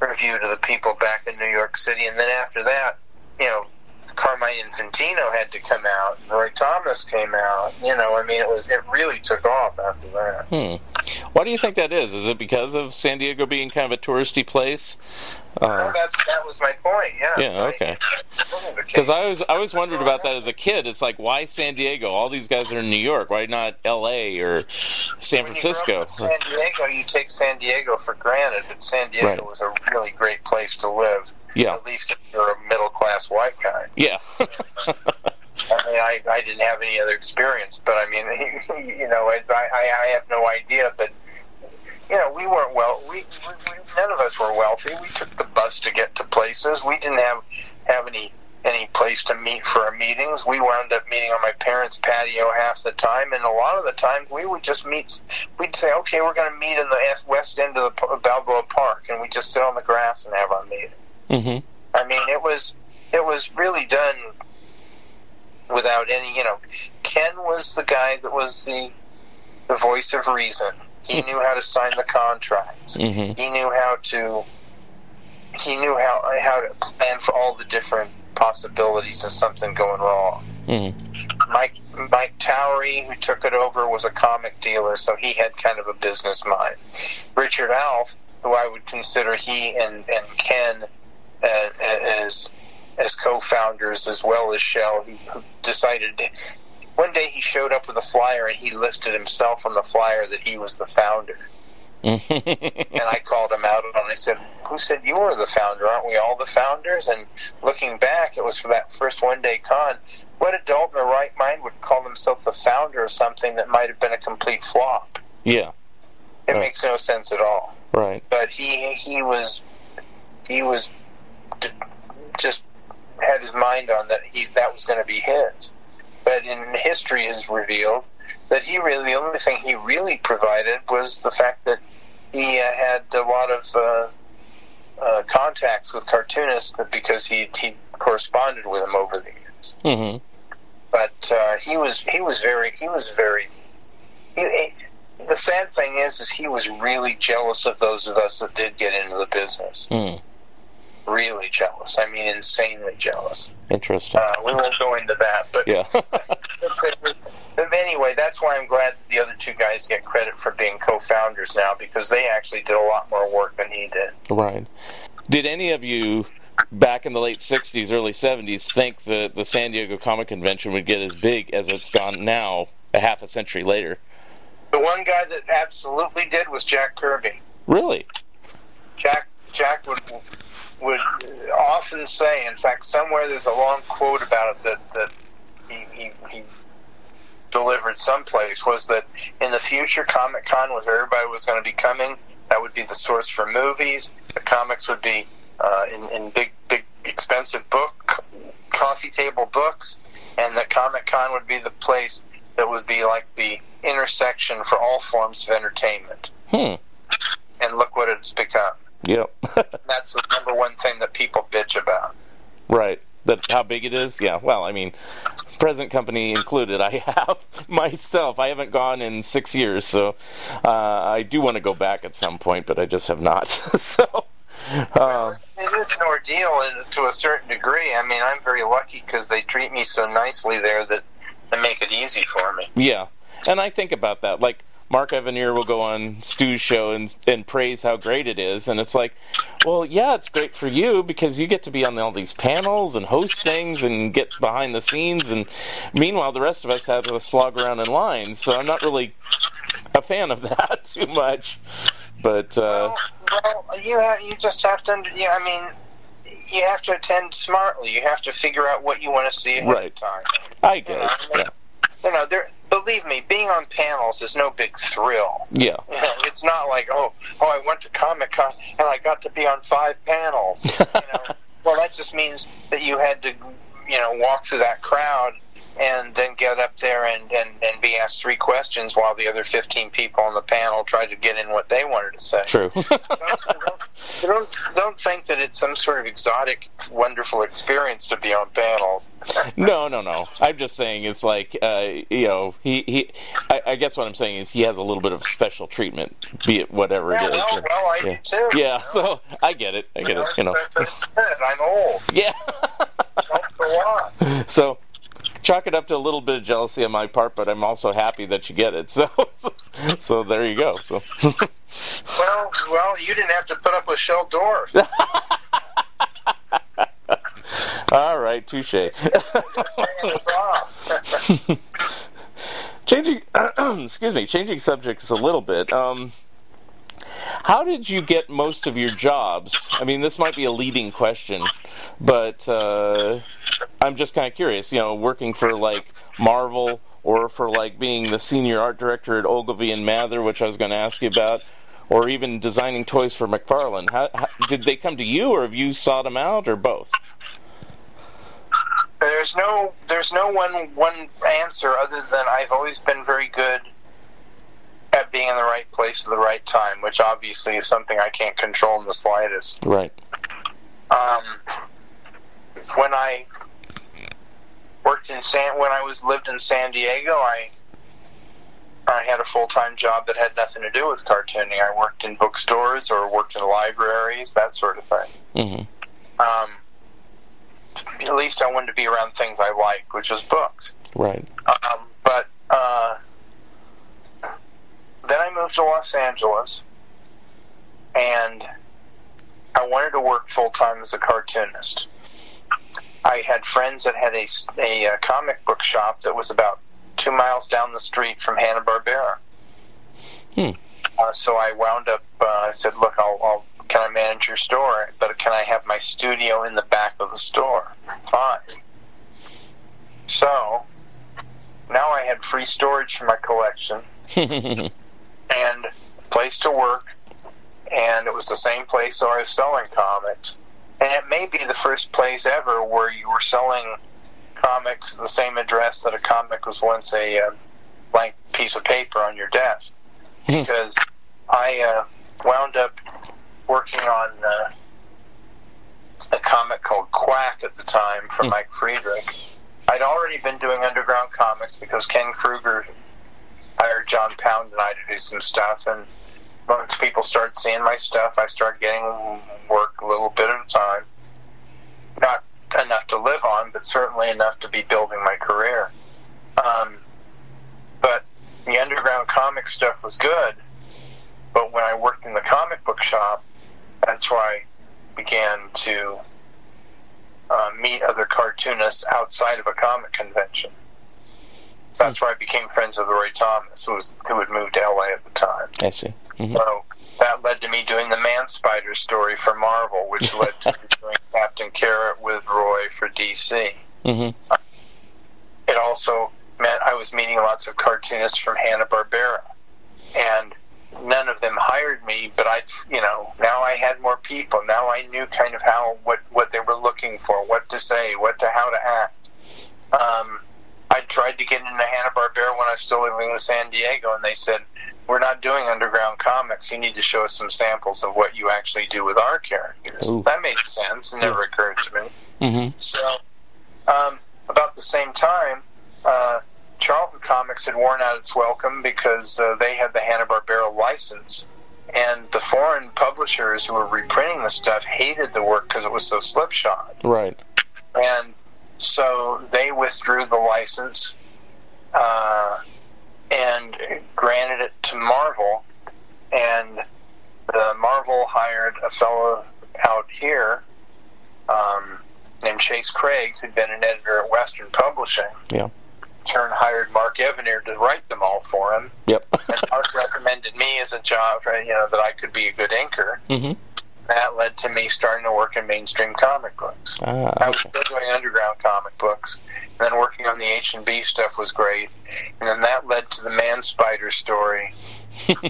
review to the people back in New York City. And then after that, you know, Carmine Infantino had to come out. Roy Thomas came out. You know, I mean, it was it really took off after that. Hmm. Why do you think that is? Is it because of San Diego being kind of a touristy place? Well, Uh, that's that was my point. Yeah. yeah. Okay. Because I was I always wondered about that as a kid. It's like why San Diego? All these guys are in New York. Why not L.A. or San When Francisco? San Diego, you take San Diego for granted, but San Diego Right. was a really great place to live. Yeah. At least if you're a middle class white guy. Yeah. I mean, I, I didn't have any other experience, but I mean, you know, I, I I have no idea. But you know, we weren't well. We, we, we none of us were wealthy. We took the bus to get to places. We didn't have have any any place to meet for our meetings. We wound up meeting on my parents' patio half the time, and a lot of the time we would just meet. We'd say, "Okay, we're going to meet in the west end of the Balboa Park," and we just sit on the grass and have our meeting. Hmm I mean, it was it was really done without any, you know, Ken was the guy that was the the voice of reason. He knew how to sign the contracts. Mhm. He knew how to he knew how how to plan for all the different possibilities of something going wrong. Mhm. Mike Mike Towry, who took it over, was a comic dealer, so he had kind of a business mind. Richard Alf, who I would consider he and and Ken as as co-founders as well as Shel, he who decided. One day he showed up with a flyer and he listed himself on the flyer that he was the founder. And I called him out on it. I said, Who said you were the founder? Aren't we all the founders? And looking back, it was for that first one day con. What adult in their right mind would call themselves the founder of something that might have been a complete flop? yeah. It Right. makes no sense at all. Right. But he he was he was d- just had his mind on that he that was going to be his. But in history has revealed that he really the only thing he really provided was the fact that he uh, had a lot of uh, uh, contacts with cartoonists that because he he corresponded with them over the years. Mhm. But uh, he was he was very he was very. He, he, the sad thing is, is he was really jealous of those of us that did get into the business. Mm. Really jealous. I mean, insanely jealous. Interesting. Uh, we won't go into that, but yeah. but anyway, that's why I'm glad the other two guys get credit for being co-founders now because they actually did a lot more work than he did. Right. Did any of you back in the late 60s, early 70s think that the San Diego Comic Convention would get as big as it's gone now a half a century later? The one guy that absolutely did was Jack Kirby. Really? Jack Jack would would often say, in fact, somewhere there's a long quote about it that that he, he, he delivered someplace was that in the future Comic Con was where everybody was going to be coming. That would be the source for movies. The comics would be uh, in, in big big expensive book coffee table books, and the Comic Con would be the place that would be like the intersection for all forms of entertainment. Hmm. And look what it's become. Yep. That's the number one thing that people bitch about. right. That how big it is? Yeah. Well, I mean, present company included. I have myself. I haven't gone in six years, so uh, I do want to go back at some point, but I just have not. so. Uh, It is an ordeal and to a certain degree. I mean, I'm very lucky because they treat me so nicely there that they make it easy for me. Yeah, and I think about that. Like Mark Evanier will go on Stu's show and and praise how great it is, and it's like, well, yeah, it's great for you because you get to be on all these panels and host things and get behind the scenes, and meanwhile, the rest of us have to slog around in lines. So I'm not really a fan of that too much. But uh, Well, well, you have, you just have to. under- Yeah, I mean, you have to attend smartly. You have to figure out what you want to see ahead Right. of time. I You get know, it. Yeah. you know, there. Believe me, being on panels is no big thrill. Yeah. You know, it's not like oh, oh, I went to Comic Con and I got to be on five panels. you know, well, that just means that you had to, you know, walk through that crowd and then get up there and, and, and be asked three questions while the other 15 people on the panel tried to get in what they wanted to say. True. don't, don't, don't think that it's some sort of exotic, wonderful experience to be on panels. no, no, no. I'm just saying it's like uh, you know he he. I, I guess what I'm saying is he has a little bit of special treatment, be it whatever Yeah, it is. well, well, I yeah. do too. Yeah, you know. so I get it. I get it. You know. But, but it's good. I'm old. Yeah. Don't go on. so chalk it up to a little bit of jealousy on my part, but I'm also happy that you get it. So so, so there you go. So Well, well, you didn't have to put up with Shel Dorf. all right, touche. Changing excuse me changing subjects a little bit um, how did you get most of your jobs? I mean this might be a leading question but uh, i'm just kind of curious you know working for like marvel or for like being the senior art director at ogilvy and mather which i was going to ask you about or even designing toys for mcfarlane. How, how, did they come to you or have you sought them out or both? There's no, there's no one one answer other than I've always been very good at being in the right place at the right time, which obviously is something I can't control in the slightest. right Um, when I worked in San when I was lived in San Diego. I I had a full time job that had nothing to do with cartooning. I worked in bookstores or worked in libraries, that sort of thing. hmm Um, at least I wanted to be around things I liked, which was books. Right. Um, but uh, then I moved to Los Angeles, and I wanted to work full time as a cartoonist. I had friends that had a, a, uh comic book shop that was about two miles down the street from Hanna Barbera. Hmm. Uh, so I wound up. Uh, I said, "Look, I'll, I'll can I manage your store, but can I have my studio in the back of the store?" Fine. So now I had free storage for my collection and place to work, and it was the same place I was selling comics. And it may be the first place ever where you were selling comics at the same address that a comic was once a uh, blank piece of paper on your desk. because I uh, wound up working on uh, a comic called Quack at the time from Mike Friedrich. I'd already been doing underground comics because Ken Krueger hired John Pound and I to do some stuff, and once people started seeing my stuff, I started getting work a little bit at a time. Not enough to live on, but certainly enough to be building my career. Um, but the underground comic stuff was good, but when I worked in the comic book shop, that's where I began to uh, meet other cartoonists outside of a comic convention. So that's where I became friends with Roy Thomas, who was who had moved to LA at the time. I see. hmm So that led to me doing the Man Spider story for Marvel, which led to me doing Captain Carrot with Roy for DC. hmm It also meant I was meeting lots of cartoonists from Hanna Barbera, and none of them hired me. But I, you know, now I had more people. Now I knew kind of how what what they were looking for, what to say, what to how to act. Um, Tried to get into Hanna Barbera when I was still living in San Diego, and they said, "We're not doing underground comics. You need to show us some samples of what you actually do with our characters." Ooh. That made sense. It never occurred to me. hmm So, um, about the same time, uh, Charlton Comics had worn out its welcome because uh, they had the Hanna Barbera license, and the foreign publishers who were reprinting the stuff hated the work because it was so slipshod, Right. and so they withdrew the license uh, and granted it to Marvel, and the Marvel hired a fellow out here um, named Chase Craig, who'd been an editor at Western Publishing. Yeah. Turn hired Mark Evanier to write them all for him, Yep. and Mark recommended me as a job, you know, that I could be a good inker. hmm That led to me starting to work in mainstream comic books. Ah, I was still doing underground comic books, and then working on the H and B stuff was great, and then that led to the Man Spider story. and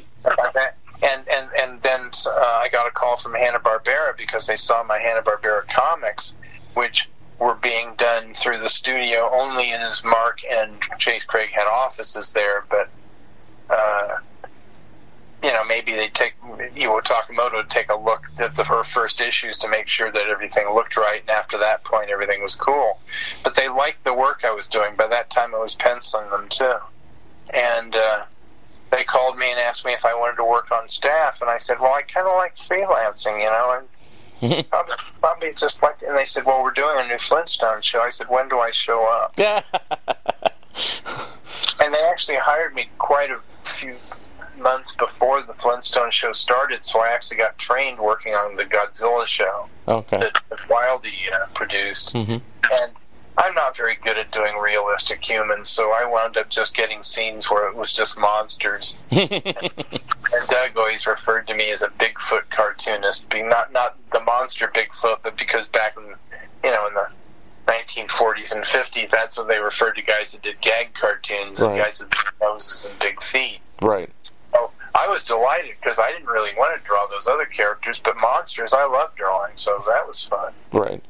and and then uh, I got a call from Hanna Barbera because they saw my Hanna Barbera comics, which were being done through the studio only in as Mark and Chase Craig had offices there, but. Uh, you know, maybe they take Iwao Takamoto would take a look at the her first issues to make sure that everything looked right, and after that point, everything was cool. But they liked the work I was doing. By that time, I was penciling them too, and uh, they called me and asked me if I wanted to work on staff, and I said, "Well, I kind of like freelancing, you know." And probably, probably just like, and they said, "Well, we're doing a new Flintstone show." I said, "When do I show up?" Yeah. And they actually hired me quite a few months before the Flintstone show started, so I actually got trained working on the Godzilla show okay. that, that Wildey uh, produced. hmm And I'm not very good at doing realistic humans, so I wound up just getting scenes where it was just monsters. And Doug always referred to me as a Bigfoot cartoonist, being not not the monster Bigfoot, but because back in you know in the 1940s and 50s, that's what they referred to guys that did gag cartoons and guys with big noses and big feet. right. I was delighted because I didn't really want to draw those other characters, but monsters I love drawing, so that was fun. Right.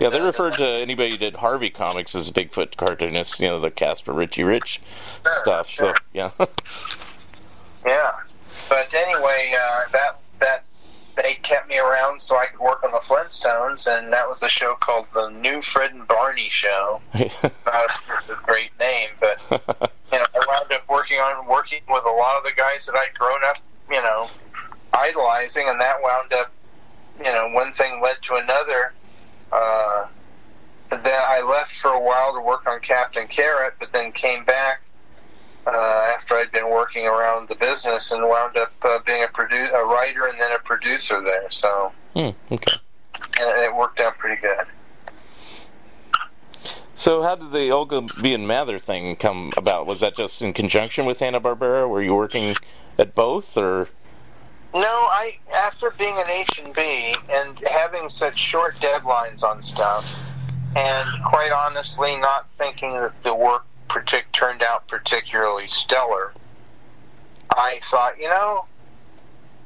Yeah, they referred to anybody who did Harvey comics as Bigfoot cartoonists. You know, the Casper Richie Rich stuff. So yeah. Yeah, but anyway, uh, that they kept me around so I could work on the Flintstones, and that was a show called the New Fred and Barney Show. Not a great name, but you know, I wound up working on working with a lot of the guys that I'd grown up, you know, idolizing, and that wound up, you know, one thing led to another. Uh, then I left for a while to work on Captain Carrot, but then came back uh, after I'd been working around the business and wound up uh, being a produ- a writer and then a producer there. So, Hmm, okay. and it worked out pretty good. So, how did the Olga B. and Mather thing come about? Was that just in conjunction with Hanna Barbera? Were you working at both, or No, I after being an H and B and having such short deadlines on stuff, and quite honestly, not thinking that the work partic- turned out particularly stellar, I thought, you know,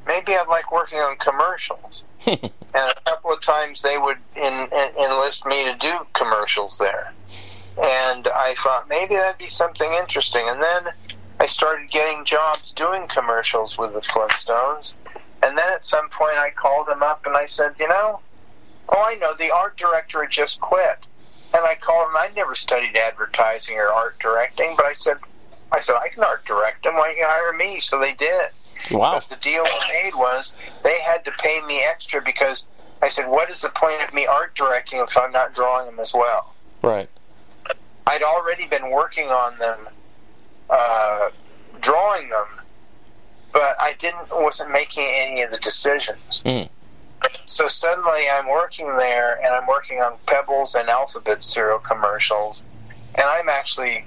maybe I'd like working on commercials. and a couple of times they would in, in, enlist me to do commercials there. And I thought maybe that'd be something interesting. And then I started getting jobs doing commercials with the Flintstones. And then at some point I called them up and I said, you know, oh, I know, the art director had just quit. And I called him, I'd never studied advertising or art directing, but I said, I said, I can art direct him. Why don't you hire me? So they did. wow? But the deal we made was they had to pay me extra because I said, what is the point of me art directing if I'm not drawing them as well? Right. I'd already been working on them, uh, drawing them, but I didn't wasn't making any of the decisions. Mm. So suddenly I'm working there, and I'm working on Pebbles and Alphabet cereal commercials, and I'm actually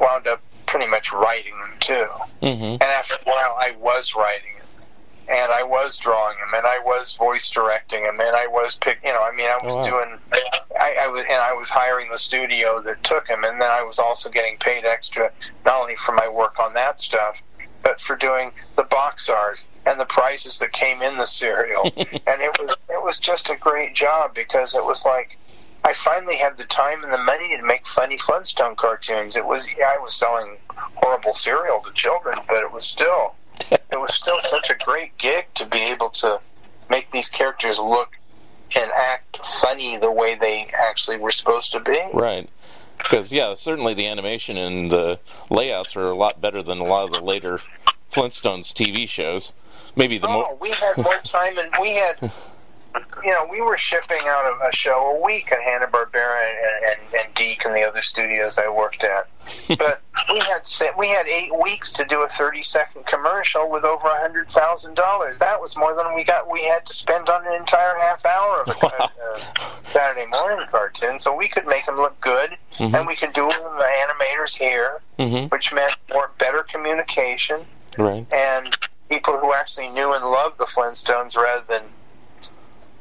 wound up pretty much writing them too. Mm-hmm. And after a while, I was writing them, and I was drawing them, and I was voice directing them, and I was pick. You know, I mean, I was Oh, wow. doing. I, I was, and I was hiring the studio that took him, and then I was also getting paid extra, not only for my work on that stuff, but for doing the box art and the prizes that came in the cereal. and it was it was just a great job because it was like. I finally had the time and the money to make funny Flintstone cartoons. It was yeah, I was selling horrible cereal to children, but it was still it was still such a great gig to be able to make these characters look and act funny the way they actually were supposed to be. Right. Because yeah, certainly the animation and the layouts are a lot better than a lot of the later Flintstones TV shows. Maybe the Oh, more. we had more time, and we had, you know, we were shipping out of a show a week at Hanna Barbera and, and, and DIC and the other studios I worked at. But we had we had eight weeks to do a thirty second commercial with over a hundred thousand dollars. That was more than we got. We had to spend on an entire half hour of a Wow. uh, Saturday morning cartoon, so we could make them look good, Mhm. and we could do it with the animators here, hmm which meant more better communication Right. and people who actually knew and loved the Flintstones rather than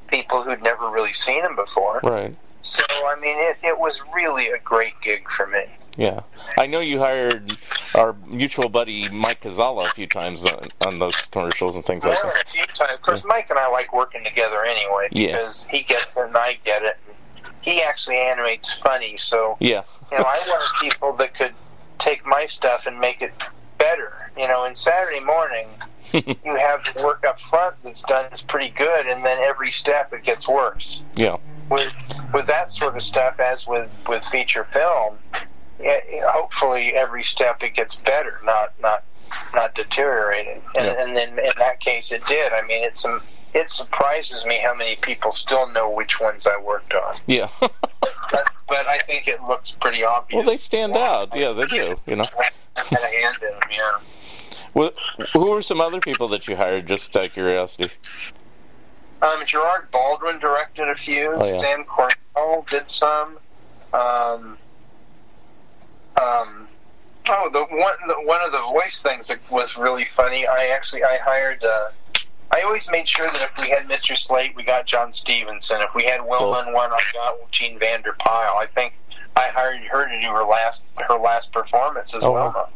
people who'd never really seen them before. Right. So, I mean, it, it was really a great gig for me. Yeah. I know you hired our mutual buddy Mike Kazaleh a few times on, on those commercials and things like More that. a few times. Of course, Mike and I like working together anyway Yeah. because he gets it and I get it. He actually animates funny, so Yeah. you know, I wanted people that could take my stuff and make it better. You know, in Saturday morning, you have the work up front that's done is pretty good, and then every step it gets worse. Yeah. With with that sort of stuff, as with with feature film, yeah, hopefully every step it gets better, not not not deteriorating. And, Yeah. and then in that case, it did. I mean, it's um, it surprises me how many people still know which ones I worked on. Yeah. But, but I think it looks pretty obvious. well, they stand out. Yeah, they do. You know. I had a hand in them, yeah. Who were some other people that you hired? Just out of curiosity. Um, Gerard Baldwin directed a few. Oh, yeah. Stan Cornell did some. Um, um, oh, the one the, one of the voice things that was really funny. I actually I hired. Uh, I always made sure that if we had Mr. Slate, we got John Stephenson. If we had Wilma in one, I got Jean Vander Pyle. I think I hired her to do her last her last performance as Oh, wow. Wilma.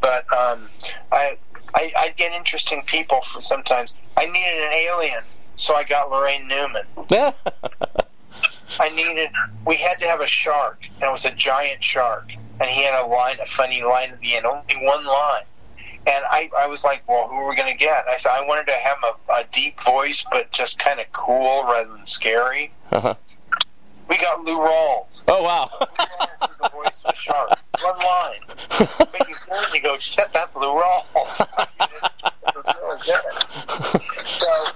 But um, I, I I'd get interesting people for sometimes. I needed an alien, so I got Laraine Newman. I needed. We had to have a shark, and it was a giant shark, and he had a line, a funny line at the end, only one line, and I, I was like, well, who are we going to get? I thought I wanted to have a, a deep voice, but just kind of cool rather than scary. Uh-huh. We got Lou Rawls. Oh wow. the voice was sharp. One line. But you hear and you go, shit, that's Lou Rawls. it was. So,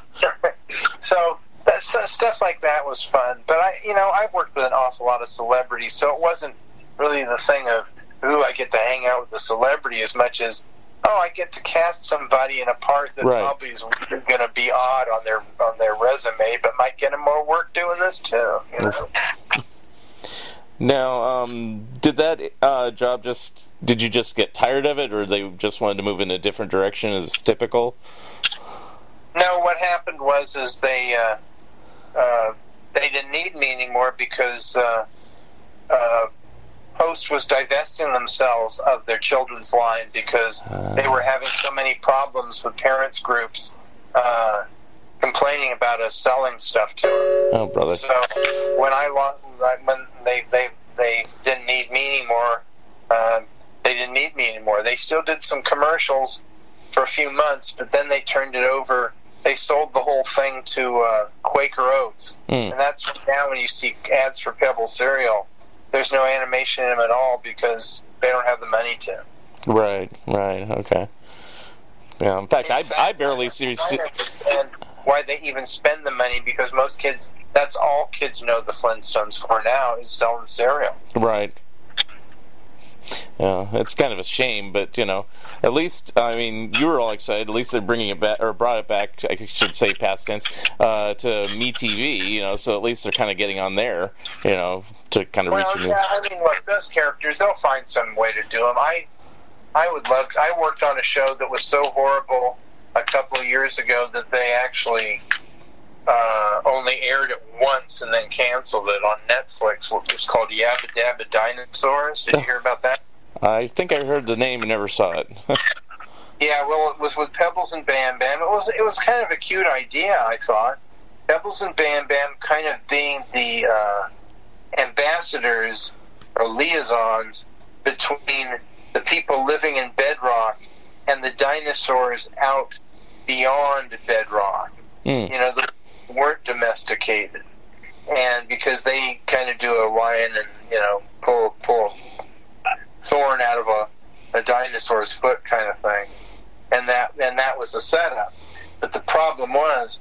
so that, so stuff like that was fun. But I, you know, I've worked with an awful lot of celebrities, so it wasn't really the thing of, ooh, I get to hang out with the celebrity as much as, oh, I get to cast somebody in a part that Right. probably is going to be odd on their on their resume, but might get them more work doing this too. You know. Now, um, did that uh, job just? Did you just get tired of it, or they just wanted to move in a different direction? As typical. No, what happened was is they uh, uh, they didn't need me anymore because uh, uh, Post was divesting themselves of their children's line because they were having so many problems with parents groups uh, complaining about us selling stuff to them. Oh, brother. So when I lo- when they they they didn't need me anymore, um, they didn't need me anymore. They still did some commercials for a few months, but then they turned it over. They sold the whole thing to uh, Quaker Oats, Mm. and that's now when you see ads for Pebble cereal. There's no animation in them at all because they don't have the money to. Right. Right. Okay. Yeah. In fact, I I barely see. see and why they even spend the money because most kids that's all kids know the Flintstones for now is selling cereal. Right. Yeah, it's kind of a shame, but you know, at least I mean, you were all excited. At least they're bringing it back, or brought it back. I should say, past tense, uh, to Me TV. You know, so at least they're kind of getting on there. You know, to kind of Well, reach. yeah, I mean, look, those characters, they'll find some way to do them. I, I would love. I worked on a show that was so horrible a couple of years ago that they actually uh, only aired it once and then canceled it on Netflix. It was called Yabba Dabba Dinosaurs. Did you hear about that? I think I heard the name and never saw it. Yeah, well, it was with Pebbles and Bam Bam. It was it was kind of a cute idea, I thought. Pebbles and Bam Bam kind of being the uh, ambassadors or liaisons between the people living in Bedrock and the dinosaurs out beyond Bedrock. Mm. You know, that weren't domesticated, and because they kind of do a lion and you know pull pull a thorn out of a, a dinosaur's foot kind of thing, and that and that was the setup. But the problem was,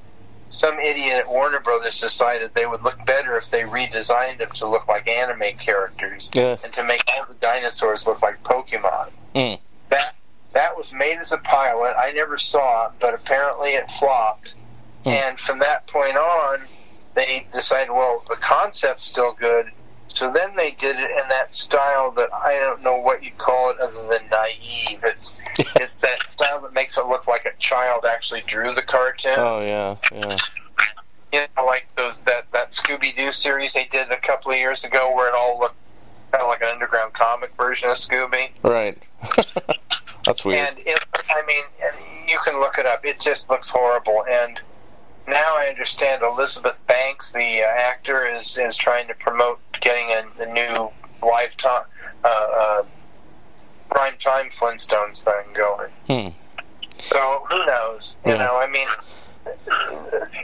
some idiot at Warner Brothers decided they would look better if they redesigned them to look like anime characters Yeah. and to make all the dinosaurs look like Pokemon. Mm. That that was made as a pilot. I never saw it, but apparently it flopped. Hmm. And from that point on, they decided, well, the concept's still good. So then they did it in that style that I don't know what you call it other than naive. It's it's that style that makes it look like a child actually drew the cartoon. Oh yeah, yeah. You know, like those that that Scooby Doo series they did a couple of years ago, where it all looked kind of like an underground comic version of Scooby. Right. That's weird. And it, I mean, you can look it up. It just looks horrible. And now I understand Elizabeth Banks, the uh, actor, is is trying to promote getting a, a new lifetime, uh, uh, prime time Flintstones thing going. Hmm. So who knows? You Yeah. know, I mean,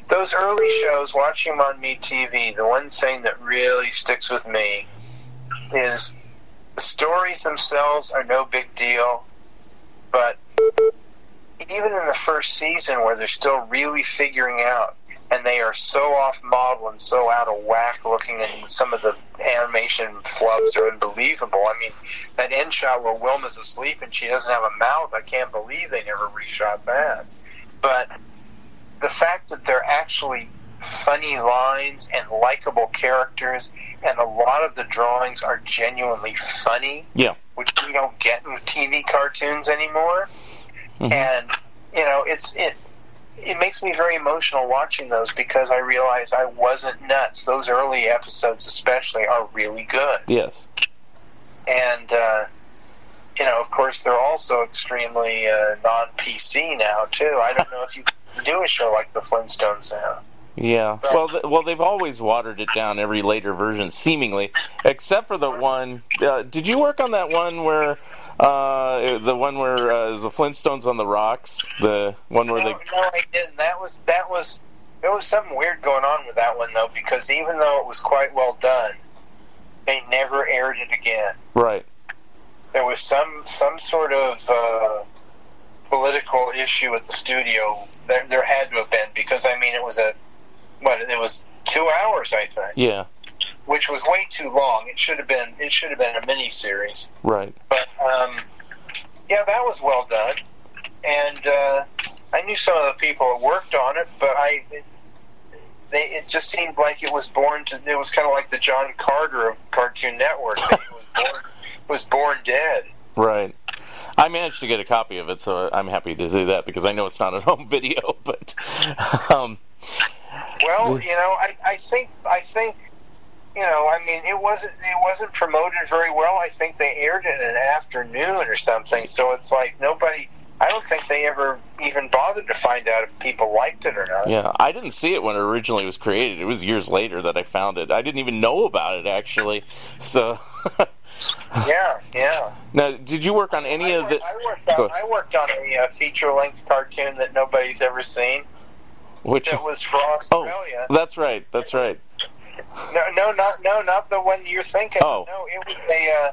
those early shows, watching them on MeTV, the one thing that really sticks with me is the stories themselves are no big deal, but even in the first season where they're still really figuring out and they are so off model and so out of whack looking and some of the animation flubs are unbelievable. I mean, that end shot where Wilma's asleep and she doesn't have a mouth, I can't believe they never reshot that. But the fact that they're actually funny lines and likable characters and a lot of the drawings are genuinely funny Yeah. which we don't get in TV cartoons anymore. Mhm. And you know, it's it it makes me very emotional watching those because I realize I wasn't nuts. Those early episodes, especially, are really good. Yes. And uh, you know, of course, they're also extremely uh, non PC now too. I don't know if you can do a show like the Flintstones now. Yeah. Well, th- well, they've always watered it down every later version, seemingly, except for the one. Uh, did you work on that one where Uh, the one where uh, is the Flintstones on the rocks. The one where no, they. no, I didn't. That was that was there was something weird going on with that one though, because even though it was quite well done, they never aired it again. Right. There was some some sort of uh, political issue at the studio. There, there had to have been because I mean it was a what it was two hours I think, Yeah. Which was way too long. It should have been it should have been a mini series. Right. But um, yeah, that was well done, and uh, I knew some of the people that worked on it, but I it, they it just seemed like it was born to. It was kind of like the John Carter of Cartoon Network. Was born, was born dead. Right. I managed to get a copy of it, so I'm happy to do that because I know it's not a home video. But um, Well, you know, I, I think I think you know, I mean, it wasn't it wasn't promoted very well. I think they aired it in an afternoon or something. So it's like nobody. I don't think they ever even bothered to find out if people liked it or not. yeah, I didn't see it when it originally was created. It was years later that I found it. I didn't even know about it actually. So Yeah, yeah. now, did you work on any I, of the? I worked on. I worked on a uh, feature length cartoon that nobody's ever seen. Which? That was for Oh, Australia. that's right. That's right. No, no, not no, not the one you're thinking. Oh. No, it was a, uh,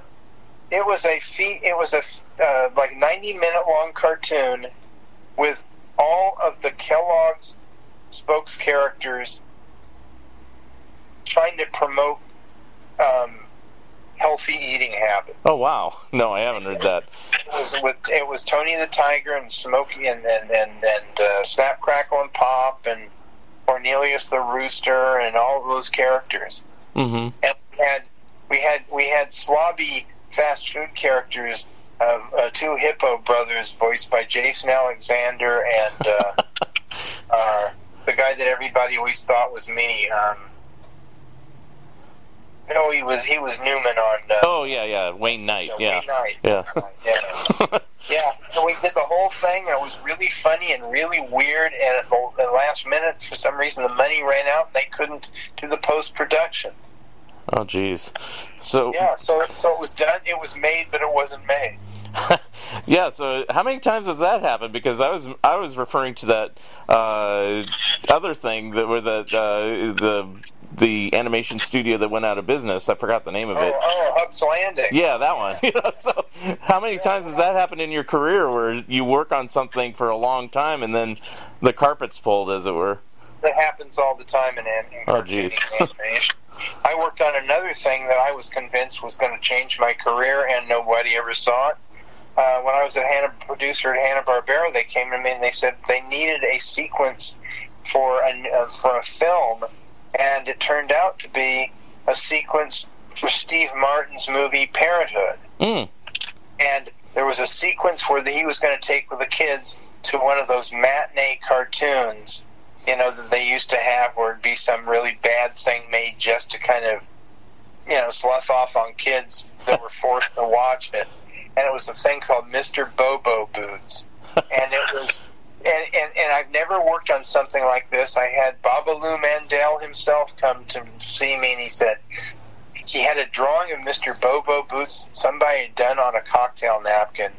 it was a fe- it was a uh, like 90 minute long cartoon with all of the Kellogg's spokes characters trying to promote um, healthy eating habits. Oh wow. No, I haven't heard that. It was with it was Tony the Tiger and Smokey and and and, and uh, Snap Crackle and Pop and Cornelius the Rooster and all of those characters Mm-hmm. and we had we had we had slobby fast food characters of uh, two hippo brothers voiced by Jason Alexander and uh, uh, the guy that everybody always thought was me. Um, no, he was he was Newman on. Uh, Oh yeah, yeah. Wayne Knight. uh, Yeah. Wayne Knight. Yeah. Yeah. Yeah, and we did the whole thing, it was really funny and really weird. And at the, last minute, for some reason, the money ran out, and they couldn't do the post production. oh jeez. So Yeah, so so it was done. It was made, but it wasn't made. yeah. So how many times has that happened? Because I was I was referring to that uh, other thing that were the uh, the the animation studio that went out of business. I forgot the name of Oh, it. oh, Hub's Landing. Yeah, that one. You know, so how many times has that happened in your career where you work on something for a long time and then the carpet's pulled, as it were? That happens all the time in, an- in Oh, geez. animation. I worked on another thing that I was convinced was going to change my career, and nobody ever saw it. Uh, when I was a Hanna producer at Hanna Barbera, they came to me and they said they needed a sequence for an, uh, for a film, and it turned out to be a sequence for Steve Martin's movie Parenthood. Mm. and there was a sequence where the, he was going to take the kids to one of those matinee cartoons, you know, that they used to have, where it'd be some really bad thing made just to kind of, you know, slough off on kids that were forced to watch it. And it was a thing called Mr. Bobo Boots, and it was. And, and, and I've never worked on something like this. I had Babaloo Mandel himself come to see me, and he said, he had a drawing of Mr. Bobo Boots that somebody had done on a cocktail napkin,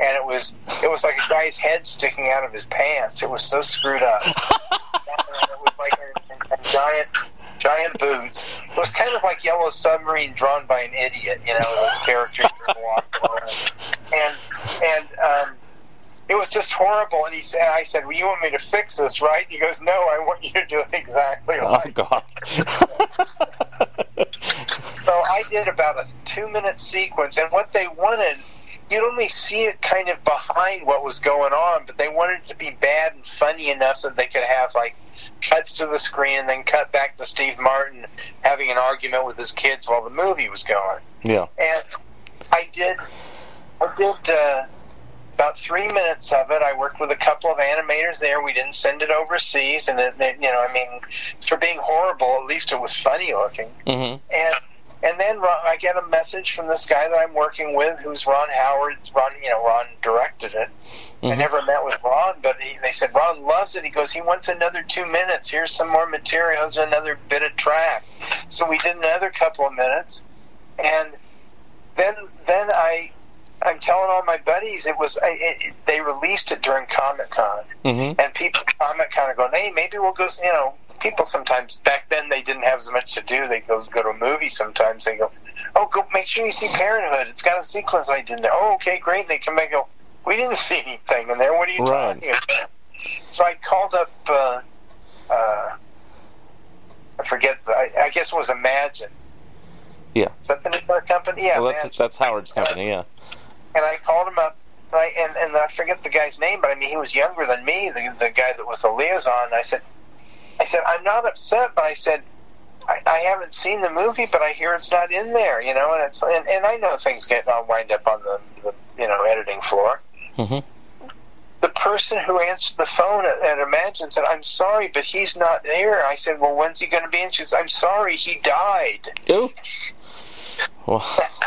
and it was it was like a guy's head sticking out of his pants. It was so screwed up. it was like a, a giant giant boots. It was kind of like Yellow Submarine drawn by an idiot, you know, those characters that walk around. And and um, it was just horrible. And he said, I said, "Well, you want me to fix this, right?" He goes, "No, I want you to do it exactly Oh like." God. So I did about a two minute sequence, and what they wanted, you'd only see it kind of behind what was going on, but they wanted it to be bad and funny enough that they could have like cuts to the screen and then cut back to Steve Martin having an argument with his kids while the movie was going. yeah. And I did, I did uh, about three minutes of it. I worked with a couple of animators there. We didn't send it overseas, and it, it, you know, I mean, for being horrible, at least it was funny looking hmm and and then Ron, I get a message from this guy that I'm working with, who's Ron Howard. Ron, you know, Ron directed it. I Mhm. never met with Ron, but he, they said Ron loves it. He goes, he wants another two minutes. Here's some more materials, another bit of track. So we did another couple of minutes, and then then I I'm telling all my buddies it was it, it, they released it during Comic Con, Mm-hmm. and people Comic Con are going, hey, maybe we'll go. You know, people sometimes back then they didn't have as much to do. They go go to a movie. Sometimes they go, oh, go make sure you see Parenthood. It's got a sequence I did there. Oh, okay, great. They come back and go, we didn't see anything in there. What are you Right. talking about? So I called up. Uh, uh, I forget. I, I guess it was Imagine. Yeah. Is that the name of their company? Yeah, well, that's that's Howard's company. Yeah. And I called him up, right, and and I forget the guy's name, but I mean he was younger than me, the the guy that was the liaison. I said, I said I'm not upset, but I said. I, I haven't seen the movie, but I hear it's not in there, you know, and it's and, and I know things get all wind up on the, the you know editing floor. Mhm. The person who answered the phone at, at Imagine said, "I'm sorry, but he's not there." I said, "Well, when's he going to be in?" She says, "I'm sorry, he died." Ooh. Wow.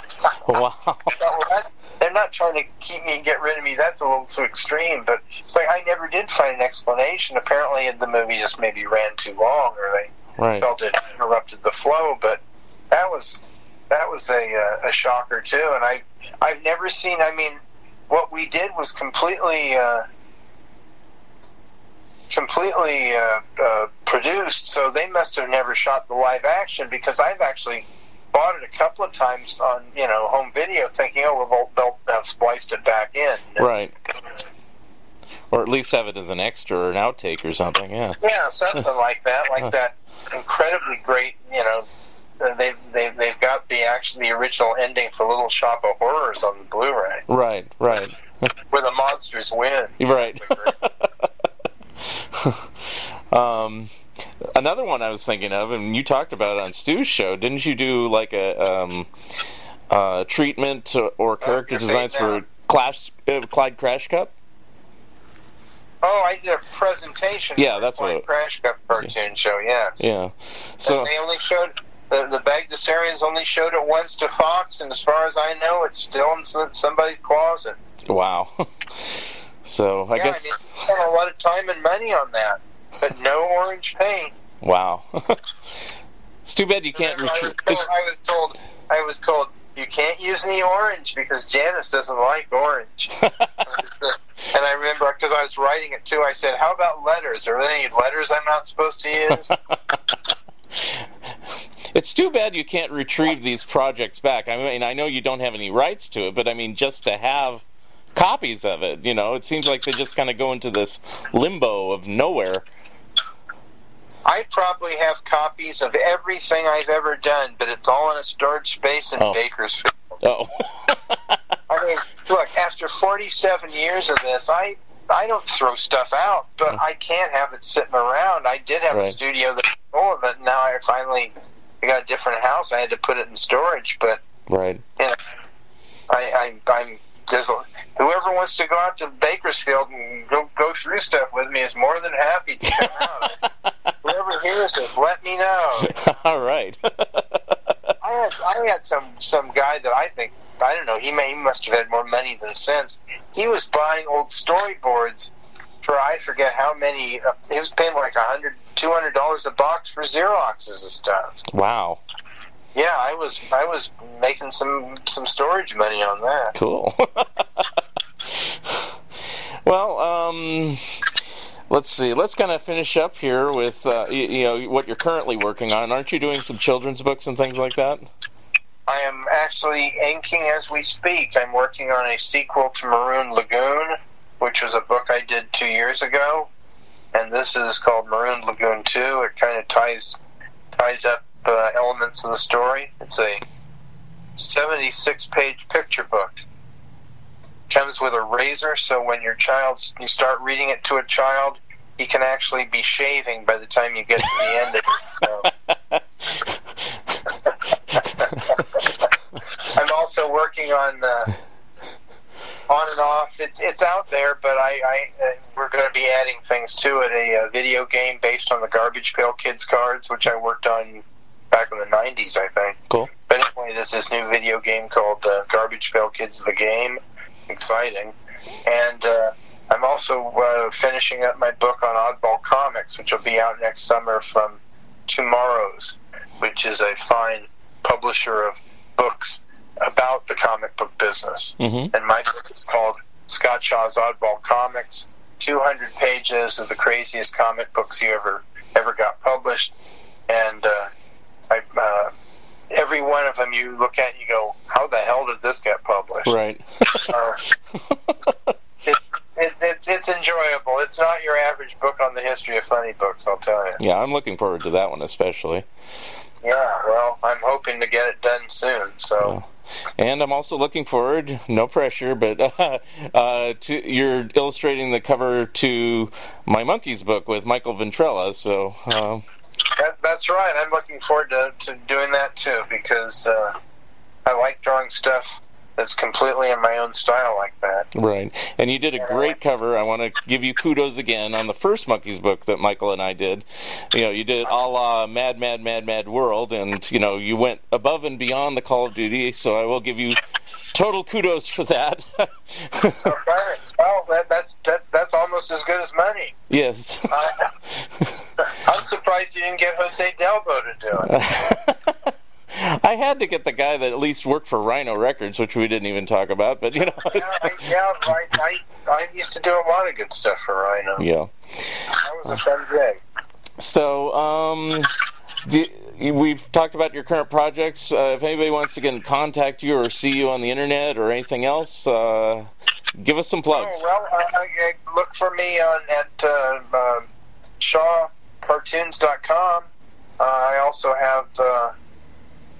wow. They're not trying to keep me and get rid of me. That's a little too extreme. But it's like I never did find an explanation. Apparently, the movie just maybe ran too long, or they Right. felt it interrupted the flow. But that was that was a uh, a shocker too. And I I've never seen. I mean, what we did was completely. Uh, completely uh, uh, produced so they must have never shot the live action because I've actually bought it a couple of times on you know home video, thinking, oh, well, they'll, they'll have spliced it back in. Right. Or at least have it as an extra or an outtake or something. Yeah. Yeah, something like that, like that incredibly great. You know, they've they've they've got the actually the original ending for Little Shop of Horrors on the Blu-ray, Right. Right. where the monsters win. Right. um, another one I was thinking of, and you talked about it on Stu's show. Didn't you do like a um, uh, treatment or character you're designs for Clash, uh, Clyde Crashcup? Oh, I did a presentation. Yeah, for that's my what- Crash Cup cartoon show. Yes. Yeah. So So they only showed the the Bagdasarians only showed it once to Fox, and as far as I know, it's still in somebody's closet. wow. So I yeah, guess I mean, I spent a lot of time and money on that, but no orange paint. wow. it's too bad you can't I, was retrieve. told, I was told I was told you can't use any orange because Janice doesn't like orange. and I remember because I was writing it too. I said, "How about letters? Are there any letters I'm not supposed to use?" it's too bad you can't retrieve these projects back. I mean, I know you don't have any rights to it, but I mean, just to have copies of it, you know, it seems like they just kind of go into this limbo of nowhere. I probably have copies of everything I've ever done, but it's all in a storage space in Oh. Bakersfield. Oh, I mean, look, after 47 years of this, I I don't throw stuff out, but mm. I can't have it sitting around. I did have a studio that was full of it. Now I finally I got a different house. I had to put it in storage, but right. you know, I, I I'm there's a, whoever wants to go out to Bakersfield and go go through stuff with me is more than happy to come out. whoever hears this, let me know. All right. I had I had some some guy that I think I don't know. He may he must have had more money than sense. He was buying old storyboards for I forget how many. Uh, he was paying like a hundred, two hundred dollars a box for Xeroxes and stuff. wow. Yeah, I was I was making some some storage money on that. Cool. well, um, let's see. Let's kind of finish up here with uh, you, you know what you're currently working on. Aren't you doing some children's books and things like that? I am actually inking as we speak. I'm working on a sequel to Maroon Lagoon, which was a book I did two years ago, and this is called Maroon Lagoon Two. It kind of ties ties up uh, elements of the story. It's a 76 page picture book. Comes with a razor, so when your child you start reading it to a child, he can actually be shaving by the time you get to the end of it. So. I'm also working on uh, on and off. It's it's out there, but I, I uh, we're going to be adding things to it. A, uh video game based on the Garbage Pail Kids cards, which I worked on back in the '90s, I think. Cool. But anyway, there's this new video game called uh, Garbage Pail Kids: The Game. Exciting, and uh, I'm also uh, finishing up my book on Oddball Comics, which will be out next summer from TwoMorrows, which is a fine publisher of books about the comic book business. Mm-hmm. And my book is called Scott Shaw's Oddball Comics. 200 pages of the craziest comic books you ever ever got published, and uh, I, uh, every one of them you look at, and you go, "How the hell did this get published?" Right. Uh, it, it, it, it's enjoyable. It's not your average book on the history of funny books, I'll tell you. yeah, I'm looking forward to that one especially. Yeah, well, I'm hoping to get it done soon. So, And I'm also looking forward, no pressure, but uh, uh, to you're illustrating the cover to my Monkees book with Michael Ventrella. So uh, that, that's right. I'm looking forward to, to doing that too because uh, I like drawing stuff that's completely in my own style like that. right, and you did a great cover. I want to give you kudos again on the first Monkees book that Michael and I did. You know, you did a la Mad, Mad, Mad, Mad World, and you know you went above and beyond the Call of Duty. So I will give you total kudos for that. Well, that, that's that, that's almost as good as money. yes. Uh, I'm surprised you didn't get Jose Delbo to do it. I had to get the guy that at least worked for Rhino Records, which we didn't even talk about. But you know, Yeah, I, yeah right. I, I used to do a lot of good stuff for Rhino. yeah. That was a fun gig. So, um, do, we've talked about your current projects. Uh, if anybody wants to get in contact you or see you on the internet or anything else, uh, give us some plugs. Oh, well, I, I, I look for me on at uh, uh, ShawCartoons.com. Uh, I also have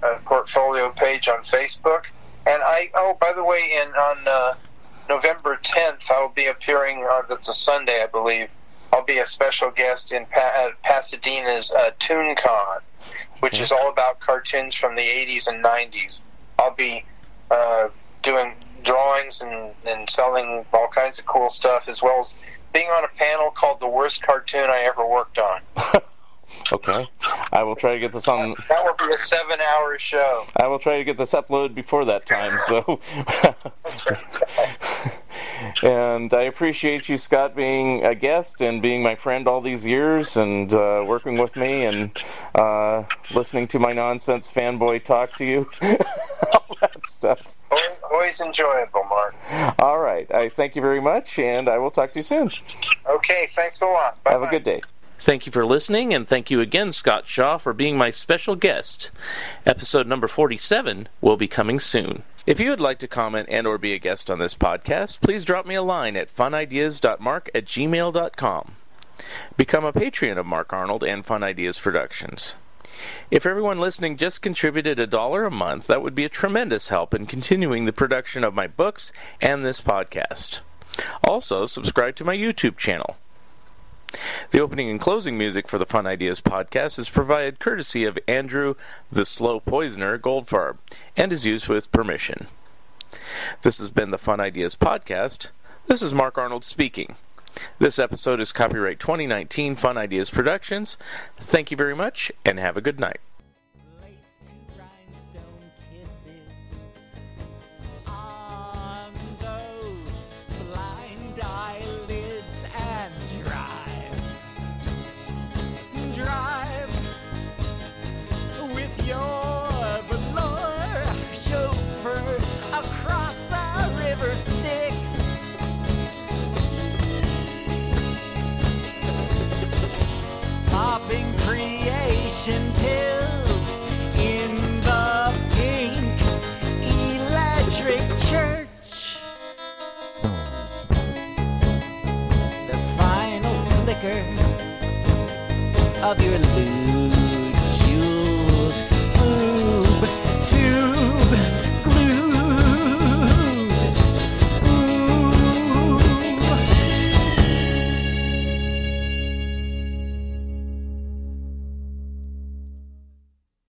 uh, portfolio page on Facebook, and I oh by the way, in on uh, November 10th, I will be appearing. On, that's a Sunday, I believe. I'll be a special guest in pa- at Pasadena's uh, ToonCon, which is all about cartoons from the 80s and 90s. I'll be uh, doing drawings and, and selling all kinds of cool stuff, as well as being on a panel called "The Worst Cartoon I Ever Worked On." Okay, I will try to get this on. That will be a seven-hour show. I will try to get this uploaded before that time. So, and I appreciate you, Scott, being a guest and being my friend all these years and uh, working with me and uh, listening to my nonsense fanboy talk to you, all that stuff. Always, always enjoyable, Mark. All right, I thank you very much, and I will talk to you soon. Okay, thanks a lot. Bye Have a good day. Thank you for listening, and thank you again, Scott Shaw, for being my special guest. Episode number 47 will be coming soon. If you would like to comment and or be a guest on this podcast, please drop me a line at funideas.mark at gmail.com. Become a patron of Mark Arnold and Fun Ideas Productions. If everyone listening just contributed a dollar a month, that would be a tremendous help in continuing the production of my books and this podcast. Also, subscribe to my YouTube channel. The opening and closing music for the Fun Ideas podcast is provided courtesy of Andrew the Slow Poisoner Goldfarb and is used with permission. This has been the Fun Ideas podcast. This is Mark Arnold speaking. This episode is copyright 2019 Fun Ideas Productions. Thank you very much and have a good night. Creation pills in the pink electric church. The final flicker of your